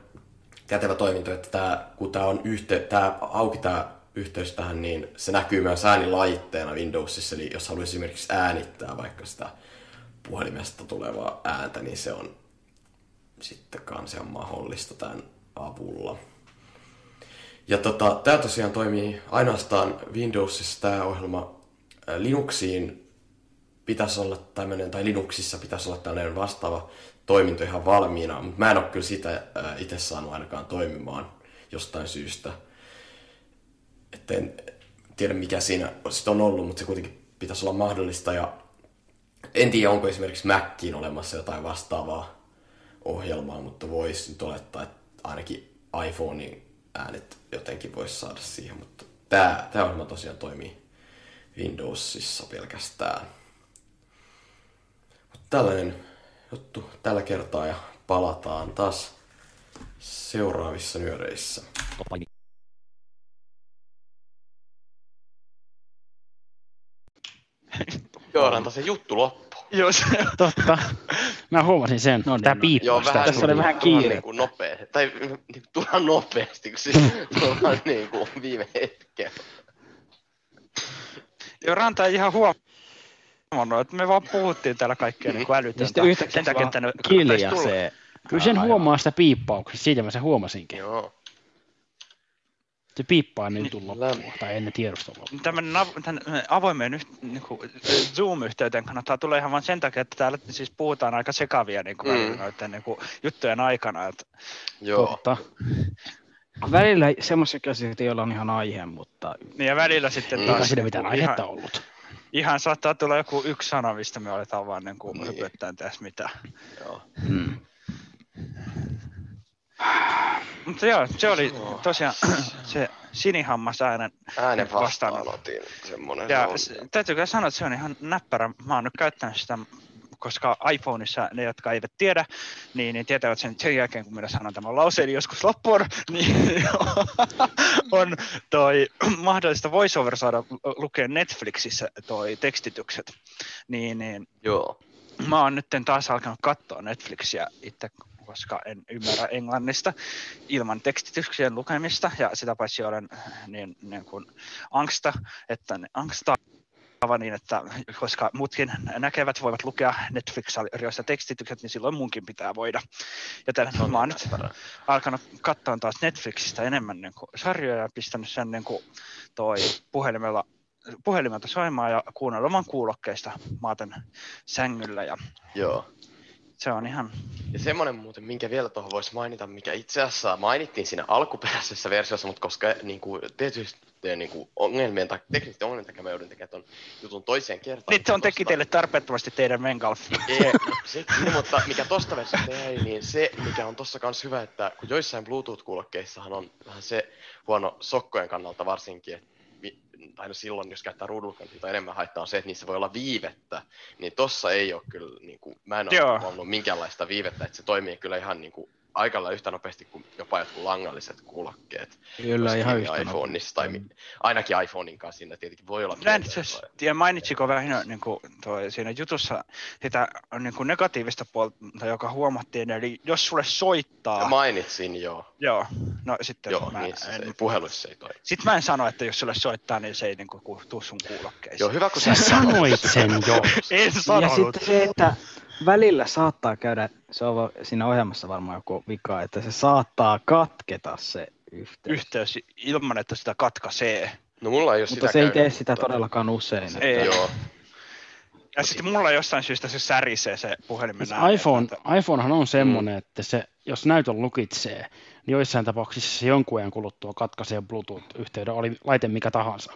kätevä toiminto, että tää, kun tämä on yhte, tää, auki tämä yhteys tähän, niin se näkyy myös äänilaitteena Windowsissa. Eli jos haluaisi esimerkiksi äänittää vaikka sitä puhelimesta tulevaa ääntä, niin se on sitten kanssa mahdollista tämän avulla. Ja tota, tämä tosiaan toimii ainoastaan Windowsissa tämä ohjelma. Linuxiin pitäisi olla tämmöinen, tai Linuxissa pitäisi olla tämmöinen vastaava toiminto ihan valmiina, mutta mä en ole kyllä sitä itse saanut ainakaan toimimaan jostain syystä. että en tiedä mikä siinä sit on ollut, mutta se kuitenkin pitäisi olla mahdollista ja en tiedä onko esimerkiksi Maciin olemassa jotain vastaavaa ohjelmaa, mutta voisi nyt olettaa, että ainakin iPhonein äänet jotenkin voisi saada siihen, mutta tämä, tämä ohjelma tosiaan toimii Windowsissa pelkästään. Mutta tällainen juttu tällä kertaa ja palataan taas seuraavissa nyöreissä. Jooranta, se juttu loppu. Joo, se Totta. Mä huomasin sen. No, Tää piippaa. Joo, vähän, Tässä oli vähän kiire. Niin kuin nopea, tai niin kuin turhan nopeasti, kun siis turhan niin kuin viime hetken. Joo, Ranta ei ihan huomannut, että me vaan puhuttiin täällä kaikkea niin kuin älytöntä. Ja sitten yhtäkkiä Sen takia, se vaan tulla. kiljaisee. Kyllä sen huomaa sitä piippauksesta, siitä mä sen huomasinkin. Joo. Se piippaa ennen jutun loppua, tai ennen tiedustelua. Tämmöinen av- tän, avoimeen yht, niin kuin, Zoom-yhteyteen kannattaa tulla ihan vain sen takia, että täällä siis puhutaan aika sekavia niin kuin, Mm. noiden niin kuin, juttujen aikana. Että, Joo. Totta. Välillä semmoisia asioita, joilla on ihan aihe, mutta... niin ja välillä sitten Ei taas... kai siinä niin mitään kuin aihetta ihan, ollut. Ihan saattaa tulla joku yksi sana, mistä me aletaan vaan niin kuin, hypöttää tässä mitä. Joo. Hmm. Mutta joo, se oli tosiaan se sinihammas äänen, Äänen vastaan. vastaanotin semmonen. Ja on. s- täytyy kyllä sanoa, että se on ihan näppärä. Mä oon nyt käyttänyt sitä, koska iPhoneissa ne, jotka eivät tiedä, niin, niin tietävät sen sen jälkeen, kun minä sanon tämän lauseen joskus loppuun, niin on toi mahdollista voiceover saada lukea Netflixissä toi tekstitykset. Niin, niin Joo. mä oon nyt taas alkanut katsoa Netflixiä itse, koska en ymmärrä englannista ilman tekstityksien lukemista ja sitä paitsi olen niin, niin kuin angsta, että angstaava niin, että koska muutkin näkevät voivat lukea Netflix-sarjoista tekstitykset, niin silloin munkin pitää voida. Joten mä oon nyt alkanut katsoa taas Netflixistä enemmän niin kuin sarjoja ja pistänyt sen niin kuin toi puhelimella puhelimelta soimaan ja kuunnelemaan kuulokkeista maaten sängyllä ja Joo. Se on ihan Ja semmonen muuten, minkä vielä tuohon voisi mainita, mikä itse asiassa mainittiin siinä alkuperäisessä versiossa, mutta koska niin kuin, tietysti niin kuin, ongelmien tai teknisten ongelmien takia mä joudun tekemään ton jutun toiseen kertaan. Nyt se on teki teille tarpeettomasti teidän Mengalf. Ei, se, niin, mutta mikä tosta versiosta ei, niin se, mikä on tossa kans hyvä, että kun joissain Bluetooth-kuulokkeissahan on vähän se huono sokkojen kannalta varsinkin, että tai no silloin, jos käyttää ruudulkantilta enemmän haittaa on se, että niissä voi olla viivettä, niin tossa ei ole kyllä, niin kuin, mä en Joo. ole huomannut minkäänlaista viivettä, että se toimii kyllä ihan niin kuin, aika lailla yhtä nopeasti kuin jopa jotkut langalliset kuulokkeet. Kyllä, ihan yhtä iPhoneissa, tai ainakin iPhonein kanssa siinä tietenkin voi olla itse asiassa tiedä, mainitsiko vähän niin kuin toi, siinä jutussa sitä niin kuin negatiivista puolta, joka huomattiin, eli jos sulle soittaa... Ja mainitsin, joo. Joo, no sitten Joo, mä niin se, en, se puheluissa ei toimi. Sitten mä en sano, että jos sulle soittaa, niin se ei niin kuin, tuu sun kuulokkeisiin. Joo, hyvä kun Sä sanoit sen jo. en Ja sanonut. sitten se, että välillä saattaa käydä, se on siinä ohjelmassa varmaan joku vika, että se saattaa katketa se yhteys. Yhteys ilman, että sitä katkaisee. No mulla ei ole Mutta sitä se ei käynyt, tee sitä mutta- todellakaan usein. Että... Ei. Joo. Ja sitten mulla jostain syystä se särisee se puhelimen Siis ääni, iPhone, että- iPhonehan on semmoinen, että se, jos näytön lukitsee, niin joissain tapauksissa se jonkun ajan kuluttua katkaisee Bluetooth-yhteyden, oli laite mikä tahansa.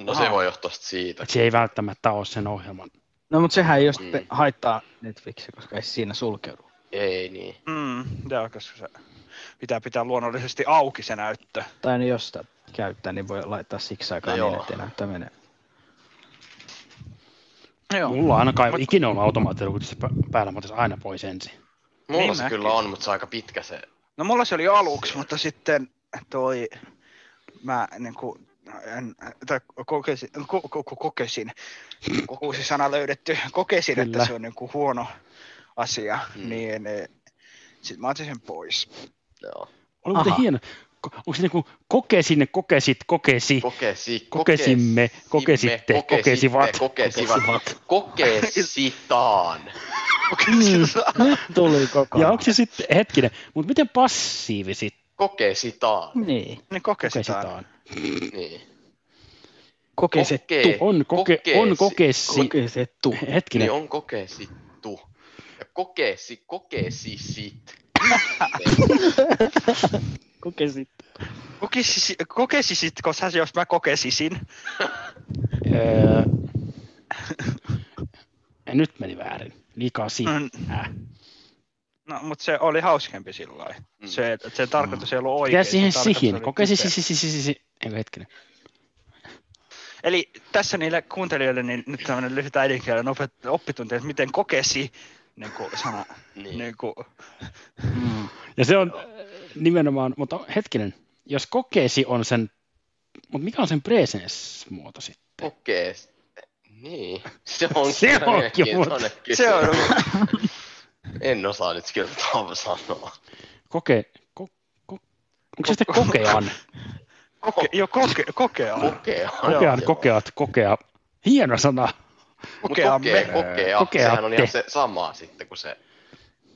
No se voi johtua siitä. Et se ei välttämättä ole sen ohjelman. No mutta sehän ei just Mm. haittaa Netflixiä, koska ei se siinä sulkeudu. Ei niin. Mm, joo, koska se pitää pitää luonnollisesti auki se näyttö. Tai niin jos sitä käyttää, niin voi laittaa siksi aikaa No niin, ettei näyttää menee. Joo. Mulla on ainakaan Mut... ikinä ollut automaattilukitse päällä, mutta se aina pois ensin. Mulla Niin se mäkin. kyllä on, mutta se on aika pitkä se. No mulla se oli aluksi, mutta sitten toi mä niin kuin, en, tai kokesin, ko, ko, ko, kokesin, uusi sana löydetty, kokesin, Kyllä. että se on niin kuin huono asia, Hmm. mm. niin sitten mä otin sen pois. Joo. Oli muuten hieno. Ko- Onko se niinku kokesin, kokesit, kokesi, Kokesi, kokesimme, kokesitte, kokesivat. kokesivat, kokesitaan. Nyt tuli koko Ja onko se sitten, hetkinen, mutta miten passiivisit Kokesitaan. Niin. Niin kokesitaan. kokesitaan? Niin. Kokesettu. Koke- On, koke, on kokesi. kokesi. Kokesettu. Hetkinen, Niin on kokesittu. Ja kokesi, kokesisit. Kokesettu. Kokesisi, kokesisitko sä, jos mä kokesisin? öö, nyt meni väärin. Liikaa si. Mm. Äh. No, mutta se oli hauskempi silloin. Mm. Se, sen tarkoitus ei ollut oikein. Mikä siihen sihin? oli Kokesi, typerä. si, si, si, si, si. Eikö hetkinen. Eli tässä niille kuuntelijoille niin nyt tämmöinen lyhyt äidinkielen opet- oppitunti, että miten kokesi niin kuin sana. Niin. Niin kuin, Mm. Ja se on nimenomaan, mutta hetkinen, jos kokesi on sen, mutta mikä on sen presence-muoto sitten? Kokees. Niin. Se on Se kyllä onkin, mielenkiintoinen se on. En osaa nyt kyllä sanoa. Koke, ko, ko, onko se sitten kokean? Koke, jo koke, kokea. Kokea. Kokean, kokeat, kokea. Hieno sana. Kokeamme. kokea, kokea. Kokeatte. Sehän on ihan se sama sitten kuin se.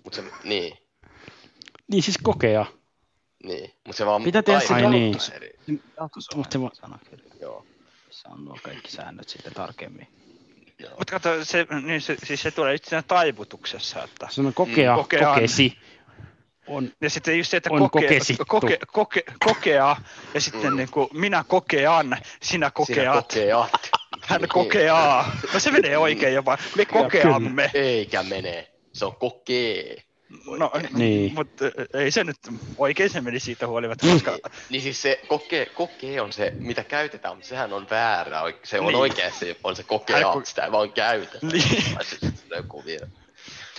Mut se, niin. Niin siis kokea. Niin. Mut se vaan Pitää tehdä se Ai niin. jaotus- eri. Mut se va- sanakirja. Joo. Missä on nuo kaikki säännöt sitten tarkemmin. Joo. Mutta kato, se, niin se, siis se tulee just siinä taivutuksessa, että Se on kokea, Mm, kokean. kokesi. On, ja sitten just se, että On koke, kokesittu. koke, koke, kokea, ja sitten Mm. niin kuin, minä kokean, sinä Sinä kokeat, kokeat. hän Niin. kokeaa. No se menee oikein jopa, me kokeamme. Eikä mene. Se on kokee. No, Niin. mutta ei se nyt, oikein se meni siitä huolimatta, koska Niin siis se kokee, kokee on se, mitä käytetään, mutta sehän on väärä. Se on Niin. oikein, se on se kokea, Hän ko- sitä ei vaan käytetä. Niin.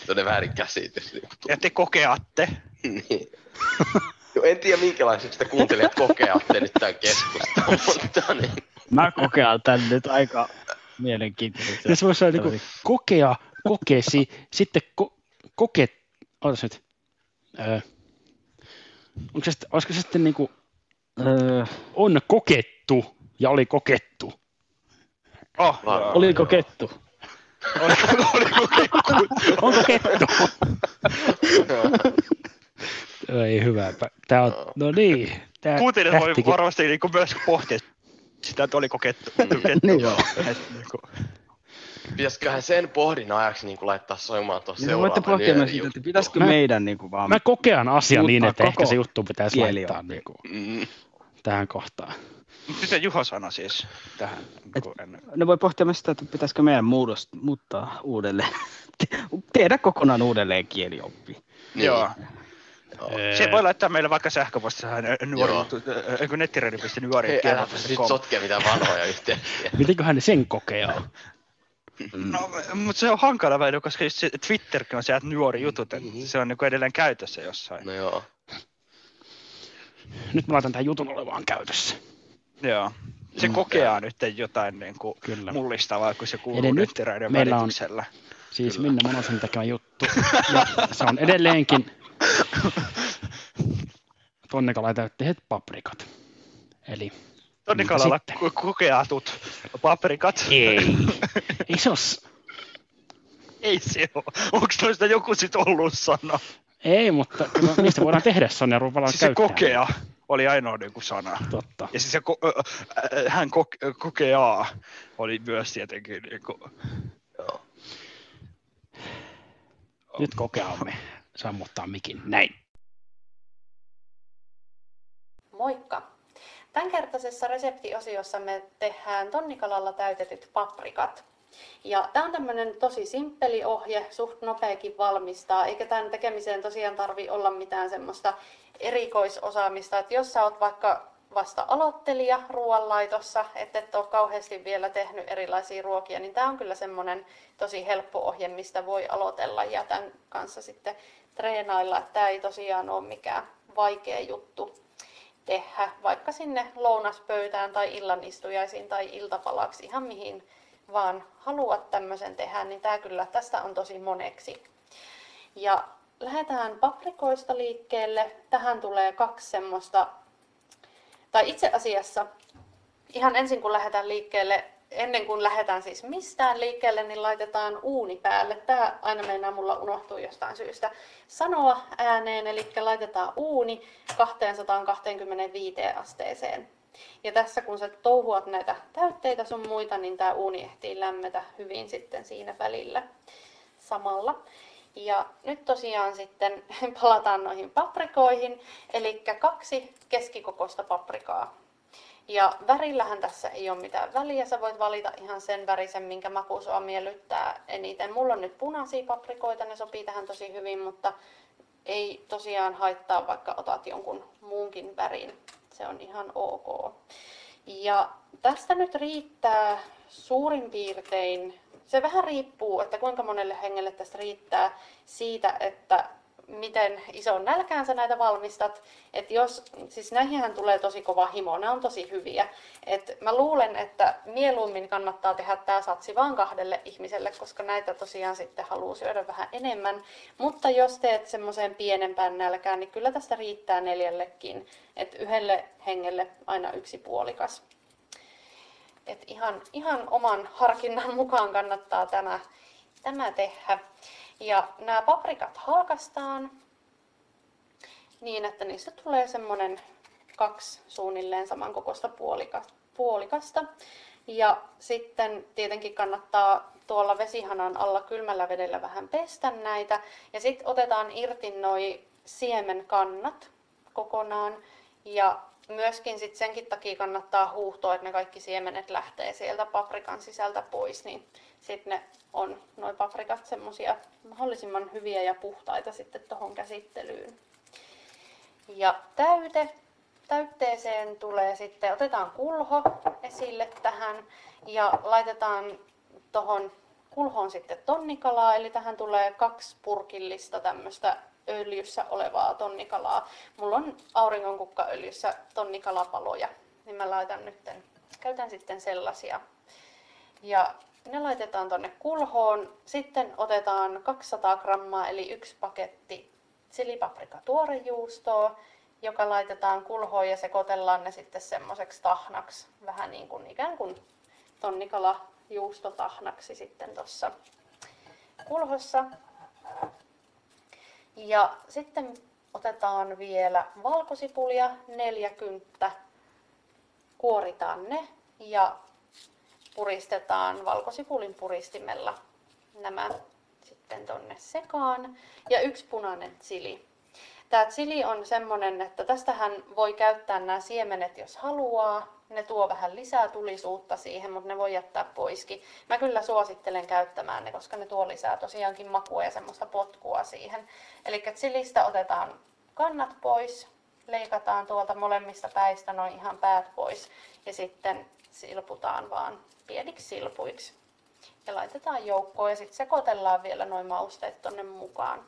Tai siis se on joku vielä. Se on väärin käsitys. Niin. ja te kokeatte. niin. Joo, en tiedä minkälaiseksi te kuuntelijat kokeatte nyt tämän keskustelun, mutta niin. Mä kokean tän nyt aika mielenkiintoisesti. Ja se voisi olla niin kokea, kokesi, sitten ko, koke, ootas nyt, öö, onko se, sitten- olisiko se sitten niin kuin, Öö, on kokettu ja oli kokettu. Oh, Var- joo. Oliko kettu? Oli, oliko kekku? On kokettu. Ei hyvä. Tämä on, no niin. Tää Kuuntelijat voi varmasti niin kuin myös pohtia sitä, että oliko kettu. kettu. Niin joo. Et, niin kuin, Pitäisiköhän sen pohdin ajaksi niin laittaa soimaan tuossa Niin te seuraava voitte pohtia myös sitä, että pitäisikö Mä- meidän niin vaan... Mä kokean asian niin, että ehkä se juttu pitäisi laittaa niin kuin, Mm. tähän kohtaan. Mitä Juho sanoi siis tähän? Et- Ne voi pohtia myös sitä, että pitäisikö meidän muudost, muuttaa uudelleen. Tehdä kokonaan uudelleen kielioppi. Niin. Joo. Joo. Se voi laittaa meille vaikka sähköpostissa nuori, eikö nettiradio.nuori. Hei, älä nyt sotkea mitään vanhoja yhteyksiä. Mitenköhän ne sen kokeaa? No, mutta se on hankala väli, koska just se Twitterkin on sieltä nuori jutut, että Mhm. se on niin edelleen käytössä jossain. No joo. Nyt mä laitan tämän jutun olevaan käytössä. Joo. Se Mm. kokeaa nyt jotain niin kuin Kyllä. mullistavaa, kun se Eli kuuluu nyt meillä on- välityksellä. Siis Minna Monosen tekemä juttu. Ja se on edelleenkin Tonnikala täytti paprikat. Eli Tonnikalalla sitten? ko- kokeatut paprikat. ei. ei se os... Ei se ole. Onko toista joku sit ollut sana? Ei, mutta niistä voidaan tehdä Sonja Ruvala Siis se kokea oli ainoa niin kuin sana. Totta. Ja siis se ko- ö, hän ko- kokeaa oli myös tietenkin niin kuin, joo. Nyt kokeamme sammuttaa mikin. Näin. Moikka! Tämänkertaisessa reseptiosiossa me tehdään tonnikalalla täytetyt paprikat. Ja tämä on tämmöinen tosi simppeli ohje, suht nopeakin valmistaa, eikä tämän tekemiseen tosiaan tarvi olla mitään semmoista erikoisosaamista, että jos sä oot vaikka vasta aloittelija ruoanlaitossa, että et ole kauheasti vielä tehnyt erilaisia ruokia, niin tämä on kyllä semmoinen tosi helppo ohje, mistä voi aloitella ja tämän kanssa sitten treenailla, että tämä ei tosiaan ole mikään vaikea juttu. tehdä vaikka sinne lounaspöytään tai illanistujaisiin tai iltapalaksi, ihan mihin vaan haluat tämmöisen tehdä, niin tämä kyllä tästä on tosi moneksi. Ja lähdetään paprikoista liikkeelle. Tähän tulee kaksi semmoista, tai itse asiassa ihan ensin kun lähdetään liikkeelle, ennen kuin lähdetään siis mistään liikkeelle, niin laitetaan uuni päälle. Tämä aina meinaa mulla unohtuu jostain syystä sanoa ääneen, eli laitetaan uuni 225 asteeseen. Ja tässä kun sä touhuat näitä täytteitä sun muita, niin tämä uuni ehtii lämmetä hyvin sitten siinä välillä samalla. Ja nyt tosiaan sitten palataan noihin paprikoihin, eli kaksi keskikokoista paprikaa. Ja värillähän tässä ei ole mitään väliä, sä voit valita ihan sen värisen, minkä maku sua miellyttää eniten. Mulla on nyt punaisia paprikoita, ne sopii tähän tosi hyvin, mutta ei tosiaan haittaa, vaikka otat jonkun muunkin värin. Se on ihan ok. Ja tästä nyt riittää suurin piirtein, se vähän riippuu, että kuinka monelle hengelle tästä riittää siitä, että miten ison nälkään sä näitä valmistat. Et jos, siis näihin tulee tosi kova himo, ne on tosi hyviä. Et mä luulen, että mieluummin kannattaa tehdä tämä satsi vain kahdelle ihmiselle, koska näitä tosiaan sitten haluaa syödä vähän enemmän. Mutta jos teet semmoiseen pienempään nälkään, niin kyllä tästä riittää neljällekin. Et yhdelle hengelle aina yksi puolikas. Et ihan, ihan oman harkinnan mukaan kannattaa tämä, tämä tehdä. Ja nämä paprikat halkastaan niin, että niistä tulee semmoinen kaksi suunnilleen samankokoista puolikasta. Ja sitten tietenkin kannattaa tuolla vesihanan alla kylmällä vedellä vähän pestä näitä. Ja sitten otetaan irti noi siemenkannat kokonaan. Ja myöskin sit senkin takia kannattaa huuhtoa, että ne kaikki siemenet lähtee sieltä paprikan sisältä pois, niin sitten ne on noin paprikat semmosia mahdollisimman hyviä ja puhtaita sitten tuohon käsittelyyn. Ja täyte. Täytteeseen tulee sitten, otetaan kulho esille tähän ja laitetaan tuohon kulhoon sitten tonnikalaa, eli tähän tulee kaksi purkillista tämmöistä öljyssä olevaa tonnikalaa. Mulla on auringonkukkaöljyssä tonnikalapaloja, niin mä laitan nyt, käytän sitten sellaisia. Ja ne laitetaan tonne kulhoon. Sitten otetaan 200 grammaa eli yksi paketti silipaprika tuorejuustoa, joka laitetaan kulhoon ja sekoitellaan ne sitten semmoiseksi tahnaksi, vähän niin kuin ikään kuin tonnikala juustotahnaksi sitten tuossa kulhossa. Ja sitten otetaan vielä valkosipulia 40, kuoritaan ne ja puristetaan valkosipulin puristimella nämä sitten tonne sekaan. Ja yksi punainen chili. Tämä chili on semmonen, että tästähän voi käyttää nämä siemenet, jos haluaa. Ne tuo vähän lisää tulisuutta siihen, mutta ne voi jättää poiskin. Mä kyllä suosittelen käyttämään ne, koska ne tuo lisää tosiaankin makua ja semmoista potkua siihen. Eli chilistä otetaan kannat pois, leikataan tuolta molemmista päistä noin ihan päät pois ja sitten silputaan vaan pieniksi silpuiksi. Ja laitetaan joukkoon ja sitten sekoitellaan vielä noin mausteet tonne mukaan.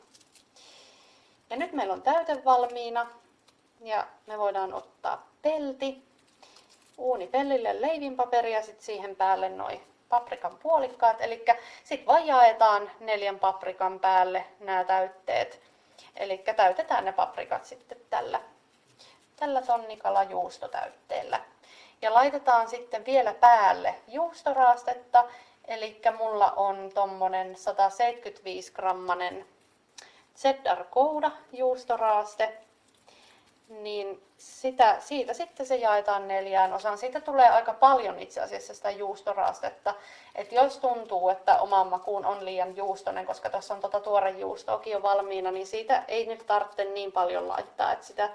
Ja nyt meillä on täyte valmiina ja me voidaan ottaa pelti, uuni pellille leivinpaperi ja sitten siihen päälle noin paprikan puolikkaat. Eli sitten vaan jaetaan neljän paprikan päälle nämä täytteet. Eli täytetään ne paprikat sitten tällä, tällä tonnikala juustotäytteellä. Ja laitetaan sitten vielä päälle juustoraastetta. Eli mulla on tommonen 175 grammanen cheddar kouda juustoraaste. Niin sitä, siitä sitten se jaetaan neljään osaan. Siitä tulee aika paljon itse asiassa sitä juustoraastetta. Et jos tuntuu, että oman makuun on liian juustonen, koska tässä on tuota tuore juustoakin jo valmiina, niin siitä ei nyt tarvitse niin paljon laittaa, että sitä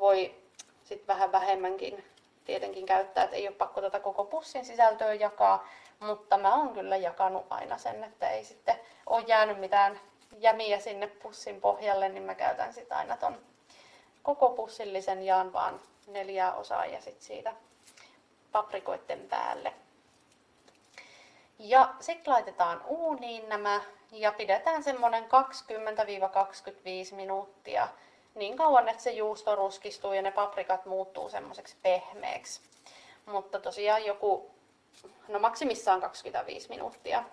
voi sitten vähän vähemmänkin tietenkin käyttää, että ei ole pakko tätä koko pussin sisältöä jakaa, mutta mä oon kyllä jakanut aina sen, että ei sitten ole jäänyt mitään jämiä sinne pussin pohjalle, niin mä käytän sitä aina ton koko pussillisen jaan vaan neljää osaa ja sitten siitä paprikoiden päälle. Ja sitten laitetaan uuniin nämä ja pidetään semmonen 20-25 minuuttia niin kauan, että se juusto ruskistuu ja ne paprikat muuttuu semmoiseksi pehmeäksi. Mutta tosiaan joku, no maksimissaan 25 minuuttia.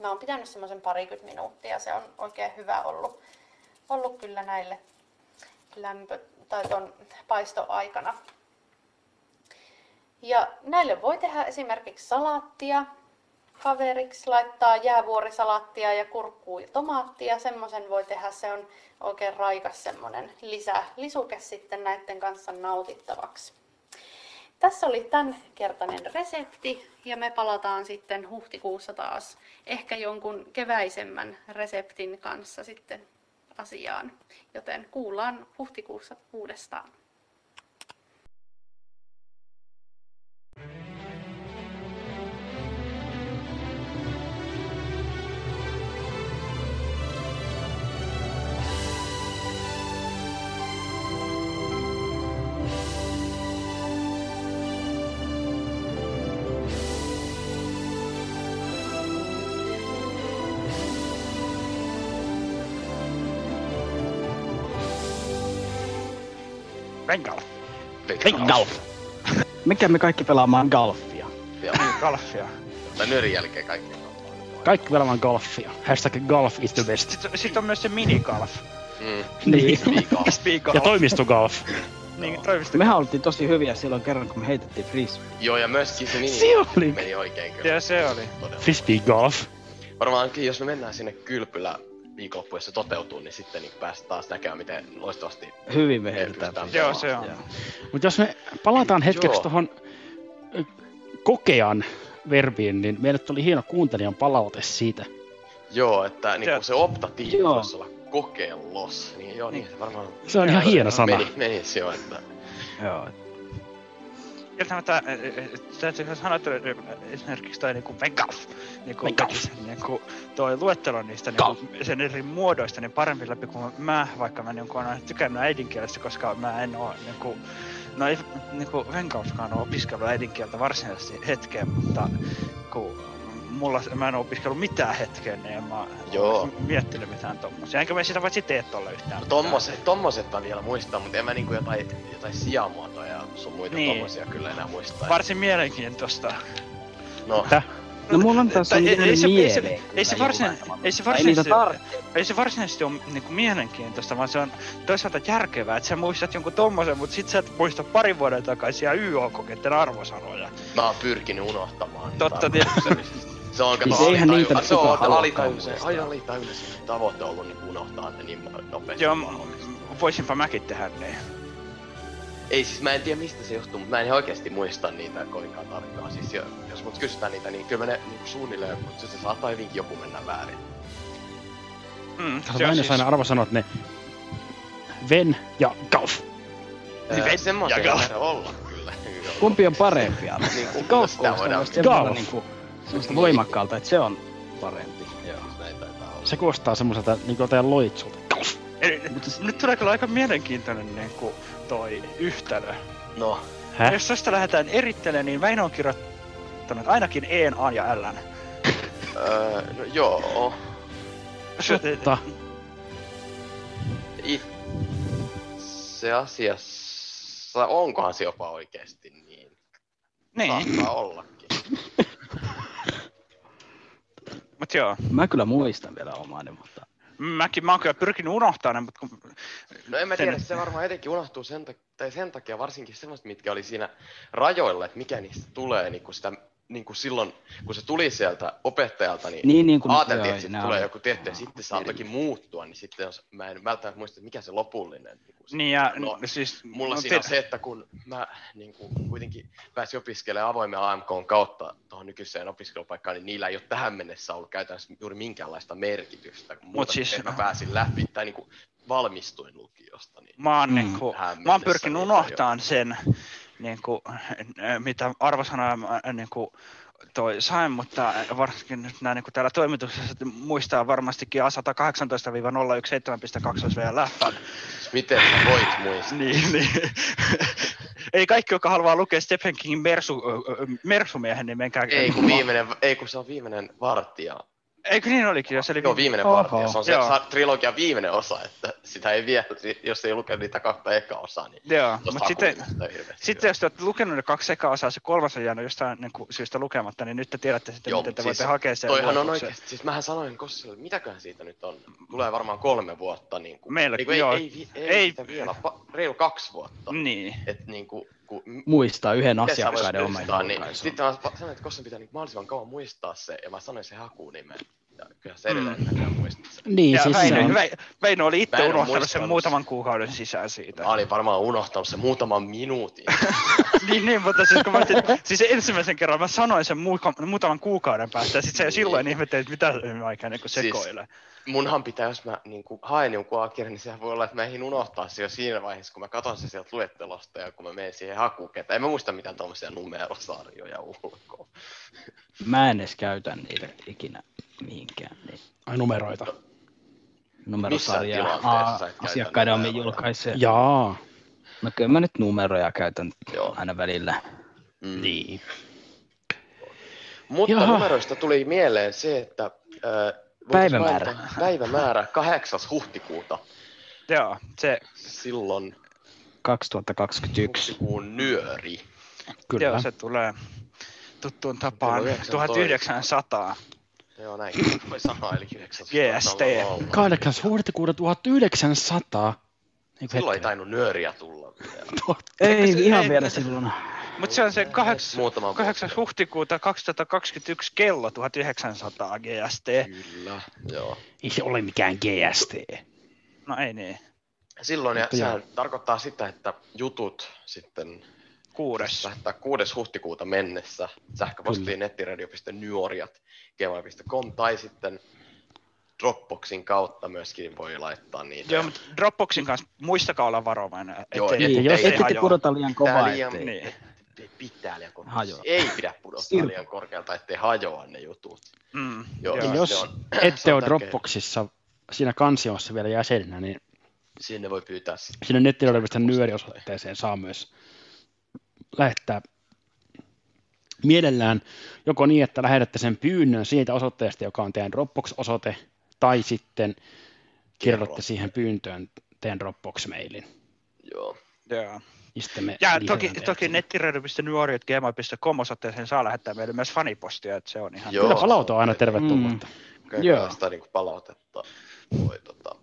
Mä oon pitänyt semmoisen parikymmentä minuuttia, se on oikein hyvä ollut, ollut kyllä näille lämpö- tai ton paistoaikana. Ja näille voi tehdä esimerkiksi salaattia kaveriksi, laittaa jäävuorisalaattia ja kurkkuu ja tomaattia. Semmoisen voi tehdä, se on oikein raikas semmoinen lisä, lisuke sitten näiden kanssa nautittavaksi. Tässä oli tämänkertainen resepti ja me palataan sitten huhtikuussa taas ehkä jonkun keväisemmän reseptin kanssa sitten asiaan. Joten kuullaan huhtikuussa uudestaan. Vengal. Golf. Mikä me kaikki pelaamaan golfia? Joo. Golfia. Tai nyörin jälkeen kaikki. Kaikki pelaamaan golfia. Hashtag golf is the best. Sitten, sitten on myös se minigolf. Mm. Niin. Speak Ja toimistogolf. Niin, toimisto. Mehän oltiin tosi hyviä silloin kerran, kun me heitettiin frisbee. Joo, ja myöskin se mini Se oli. meni oikein kyllä. Ja se oli. Todella. Frisbee golf. Varmaankin jos me mennään sinne kylpylä viikonloppu, jos se toteutuu, niin sitten niin päästään taas näkemään, miten loistavasti Hyvin me me heitetään. pystytään Joo, se on. Mutta jos me palataan hetkeksi Joo. tuohon kokean verbiin, niin meille tuli hieno kuuntelijan palaute siitä. Joo, että niin Se- Joo. voisi olla kokeillos. Niin joo, niin, se varmaan... Se on ihan hieno sana. Meni, meni se joo, että... Joo. Kieltämättä täytyy sanoa, että esimerkiksi toi niinku Vengalf, niinku, Vengalf. niinku toi luettelo niistä niinku, sen eri muodoista, niin parempi läpi kuin mä, vaikka mä niinku olen tykännyt äidinkielestä, koska mä en oo niinku, no ei niinku Vengalfkaan ole opiskellut äidinkieltä varsinaisesti hetkeen, mutta kun mulla, mä en opiskellut mitään hetkeen, niin en mä Joo. oo miettinyt mitään tommosia. Enkä mä sitä paitsi tee tolle yhtään. No, tommoset, tommoset mä vielä muistan, mutta en mä niinku jotain, jotain sijamuotoja ja sun muita Niin. tommosia kyllä enää muista. Varsin mielenkiintoista. No, No mulla on tässä Tai ei, ei, se, ei, se, ei, se tavalla. ei se varsinaisesti, ei se varsinaisesti ole niinku mielenkiintoista, vaan se on toisaalta järkevää, että sä muistat jonkun tommosen, mutta sit sä et muista parin vuoden takaisia YO-kokeiden arvosanoja. mä oon pyrkinyt unohtamaan. Totta, tietysti. Se on Siis kato eihän alitaju- niitä Se on halua alitajuisen, aina alitajuisen tavoite ollut niin unohtaa ne niin nopeasti. Joo, voisinpa mäkin tehdä niin. Ei siis mä en tiedä mistä se johtuu, mutta mä en ihan oikeesti muista niitä kovinkaan tarkkaan. Siis jo, jos mut kysytään niitä, niin kyllä mä ne niin suunnilleen, mutta se saattaa hyvinkin joku mennä väärin. Mm, Kato, mä en jos aina arvosanot ne Ven ja Golf. Niin Ven semmoisia ja olla kyllä. Kumpi on parempi? Niin, kumpi Golf sitä kuulostaa voidaan-. Semmoista voimakkaalta, että se on parempi. Joo. Näin taitaa olla. Se kuulostaa semmoiselta niinku jotain loitsulta. Eli, nyt tulee kyllä aika mielenkiintoinen niinku toi yhtälö. No, Häh? Jos tästä lähdetään erittelemään, niin Väinö on kirjoittanut ainakin E, A ja L. öö, no joo. Totta. Itse asiassa, onkohan se jopa oikeesti niin? Niin, Saattaa ollakin. mut joo. Mä kyllä muistan vielä omani, mutta... Mäkin, mä oon kyllä pyrkinyt unohtaa ne, mutta kun... No en mä tiedä, se varmaan etenkin unohtuu sen, tak- tai sen takia varsinkin semmoista, mitkä oli siinä rajoilla, että mikä niistä tulee niin kuin sitä, niin kuin silloin, kun se tuli sieltä opettajalta, niin, Niin, niin kuin- ajateltiin, joo, että sitten tulee oli- joku tietty, ja sitten saattokin muuttua, niin sitten jos, mä en välttämättä muista, että mikä se lopullinen. Niin, kuin, Niin ja no, no, siis... Mulla no, siinä on se, että kun mä niin kuin, kuitenkin pääsin opiskelemaan avoimen AMKn kautta tuohon nykyiseen opiskelupaikkaan, niin niillä ei ole tähän mennessä ollut käytännössä juuri minkäänlaista merkitystä. Kun muuta, siis- siis... mä pääsin läpi tai niin kuin, valmistuin lukiosta. Niin Mä oon, niinku, Tähän mä oon pyrkinyt unohtamaan sen, niinku, äh, mitä arvosanoja mä, äh, niinku, toi sain, mutta varsinkin nyt nämä niinku täällä toimituksessa muistaa varmastikin A118-017.2 vielä läppän. Miten sä voit muistaa? niin, niin. Ei kaikki, jotka haluaa lukea Stephen Kingin Mersu, Mersumiehen, niin menkää... Ei kun, viimeinen, ei kun se on viimeinen vartija. Eikö niin olikin, jos eli Joo, viimeinen Oho. vartija. Se on se Joo. trilogian viimeinen osa, että sitä ei vielä, jos ei lukenut niitä kahta eka osaa, niin Joo, mutta sitten, sitten jos te olette lukenut ne kaksi ekaa osaa, se kolmas on jäänyt jostain niin kuin, syystä lukematta, niin nyt te tiedätte sitten, Joo, miten te mut voitte siis hakea sen Toihan on oikeasti, siis mähän sanoin Kossille, että mitäköhän siitä nyt on. Tulee varmaan kolme vuotta. Niin kuin, Meillä- niin kuin, joo. ei, ei, ei, Ei. vielä, pa, reilu kaksi vuotta. Niin. Et niin kuin, kun, Muistaa yhden asiakkaiden oman muistaa, niin, julkaisun. Sitten mä sanoin, että Kossen pitää niin mahdollisimman kauan muistaa se, ja mä sanoin sen hakunimen. Kyllä se edelleen Mm. sen. Niin, ja siis se Väinö, on- Väinö, oli itse Väinö unohtanut sen muutaman kuukauden sisään siitä. Mä olin varmaan unohtanut sen muutaman minuutin. niin, niin, mutta siis, kun mä, siis ensimmäisen kerran mä sanoin sen muuka- muutaman kuukauden päästä, ja sitten se jo silloin ihmettelin, että mitä mä aikaan niin sekoilee. munhan pitää, jos mä niin kuin, haen jonkun akirin, niin sehän voi olla, että mä ehdin unohtaa se jo siinä vaiheessa, kun mä katson se sieltä luettelosta ja kun mä menen siihen hakuketaan. En mä muista mitään tuommoisia numerosarjoja ulkoa. Mä en edes käytä niitä ikinä mihinkään. Niin. Ai numeroita. Numerosarjaa. Käytä asiakkaiden numeroja. julkaisee. Jaa. No kyllä mä nyt numeroja käytän Joo. aina välillä. Mm. Niin. Mutta Jaha. numeroista tuli mieleen se, että äh, Päivämäärä. Päivämäärä 8. huhtikuuta. Joo, se... Silloin 2021. huhtikuun nyöri. Kyllä. Joo, se tulee tuttuun tapaan Kello 19. 1900. Joo, näin voi sanoa, eli 9. GST. 8. huhtikuuta 1900. Eikö Silloin ei tainnut nyöriä tulla vielä. Ei se- ihan ei- vielä silloin. Mutta se on se 8, Muutama 8. huhtikuuta 2021 kello 1900 GST. Kyllä, joo. Ei se ole mikään GST. No ei niin. Silloin, ja Mutta sehän joo. tarkoittaa sitä, että jutut sitten Kuudes. lähettää 6. huhtikuuta mennessä sähköpostiin nettiradio.nyoriat gmail.com tai sitten Dropboxin kautta myöskin voi laittaa niitä. Joo, mutta Dropboxin kanssa muistakaa olla varovainen. Joo, ettei- niin, ettei jos ette pudota liian kovaa, liian, ettei- Niin. ettei pitää liian korkealta. Hajoa. Ei pidä pudottaa Sirpa. liian korkealta, ettei hajoa ne jutut. Mm, Joo, Ja se jos on- ette on ole tärkeä. Dropboxissa siinä kansiossa vielä jäsenenä, niin Sinne voi pyytää sinne nettiradio.ym nyöriosoitteeseen saa myös lähettää mielellään joko niin, että lähetätte sen pyynnön siitä osoitteesta, joka on teidän Dropbox-osoite, tai sitten kirjoitatte Kerro. siihen pyyntöön teidän Dropbox-mailin. Joo. Joo. Ja, sitten me Ja toki, toki sinne. nettiradio.nuoriot.gmail.com osoitteeseen saa lähettää meille myös fanipostia, että se on ihan... Joo. Kyllä palaute on aina tervetullutta. Kyllä Joo. sitä niin palautetta voi tota...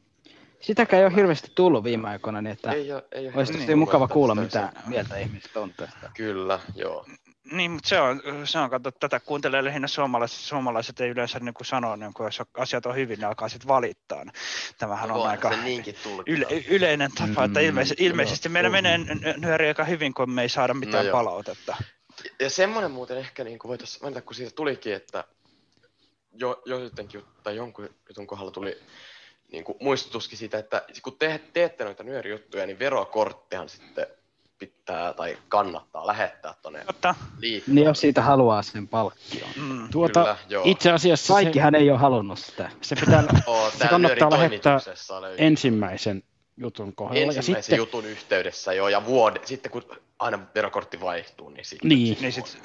Sitäkään ei ole hirveästi tullut viime aikoina, niin että Ei, oo- ei oo olisi tosi mukava tullut, kuulla, mitä mieltä ihmiset on tästä. Kyllä, joo. Niin, mutta se on, se on kato, tätä kuuntelee lähinnä suomalaiset. Suomalaiset ei yleensä niin kuin sanoo, niin kuin, jos asiat on hyvin, ne alkaa sitten valittaa. Tämähän on Voihan aika yle, yleinen tapa, että Mm, ilmeisesti, kyllä. ilmeisesti meillä menee n- n- nyöri aika hyvin, kun me ei saada mitään No palautetta. Ja semmoinen muuten ehkä niin kuin voitaisiin mainita, kun siitä tulikin, että jo, jo jotenkin, tai jonkun jutun kohdalla tuli niin kuin muistutuskin siitä, että kun te, teette noita nyörijuttuja, niin verokorttihan sitten pitää tai kannattaa lähettää tuonne liittoon. Niin jos siitä haluaa sen palkkion. Mm. Tuota, Kyllä, joo. itse asiassa Kaikkihan ei ole halunnut sitä. se, se, pitää, Oo, se kannattaa lähettää löytyy. ensimmäisen jutun kohdalla. Ja ensimmäisen sitten, jutun yhteydessä jo, ja vuode, sitten kun aina verokortti vaihtuu, niin sitten Niin. Niin sit,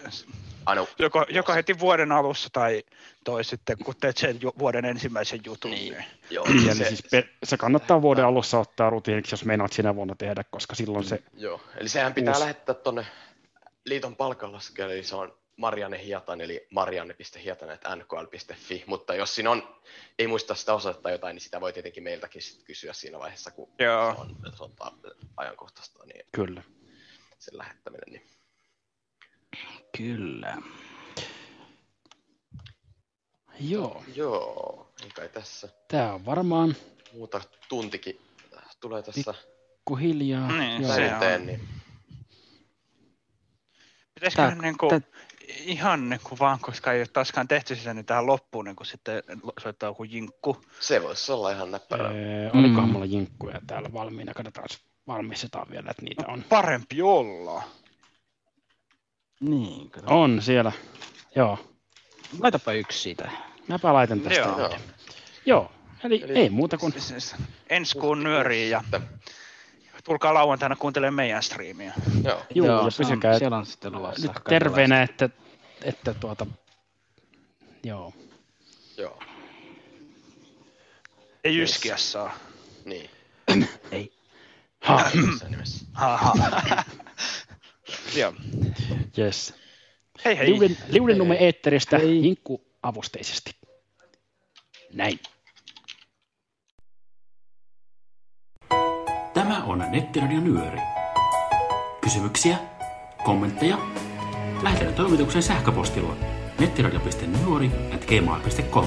aina joko, joko heti vuoden alussa tai toi sitten, kun teet sen ju- vuoden ensimmäisen jutun. Niin. niin. joo, ja se, se, siis pe- se kannattaa vuoden alussa ottaa rutiiniksi, jos meinaat sinä vuonna tehdä, koska silloin se Joo, eli sehän pitää Uusi. lähettää tonne liiton palkanlaskelle, eli se on Marianne Hiatan, eli marianne.hiatanen.nkl.fi, mutta jos siinä on, ei muista sitä osoitetta jotain, niin sitä voi tietenkin meiltäkin sit kysyä siinä vaiheessa, kun Joo. se on, se on ta- ajankohtaista, niin kyllä. sen lähettäminen. Niin. Kyllä. Joo, Joo, ei kai tässä tämä on varmaan muuta tuntikin tulee tässä kuhiljaa. Niin, Joo. se on. niin Pitäisikö Tää- niin kuin, tää- ihan niin kuin vaan, koska ei ole taaskaan tehty sitä, niin tähän loppuun niin kuin sitten soittaa joku jinkku. se voisi olla ihan näppärä. Öö, olikohan Mm. mulla jinkkuja täällä valmiina? Katsotaan, jos valmistetaan vielä, että niitä on. Parempi olla. Niin, kato. On siellä. Joo, Laitapa yksi siitä. mäpä laitan tästä. Joo. Joo. Joo. Eli, Eli- ei muuta kuin Siis ensi kuun nyöriin ja Sitten. Tulkaa lauantaina kuuntelemaan meidän striimiä. Joo, Juu, se on, pysykää siellä on sitten luvassa. nyt terveenä, että, että tuota, joo. joo. Ei yskiä saa. Niin. Ei. Ha. Ha, ha. Joo. Yes. Hei hei. Liuden, liudennumme eetteristä Hei. hinkku avusteisesti. Näin. Tämä on Nettiradio Nyöri. Kysymyksiä? Kommentteja? Lähetä toimituksen sähköpostilla nettiradio.nyori at gmail.com.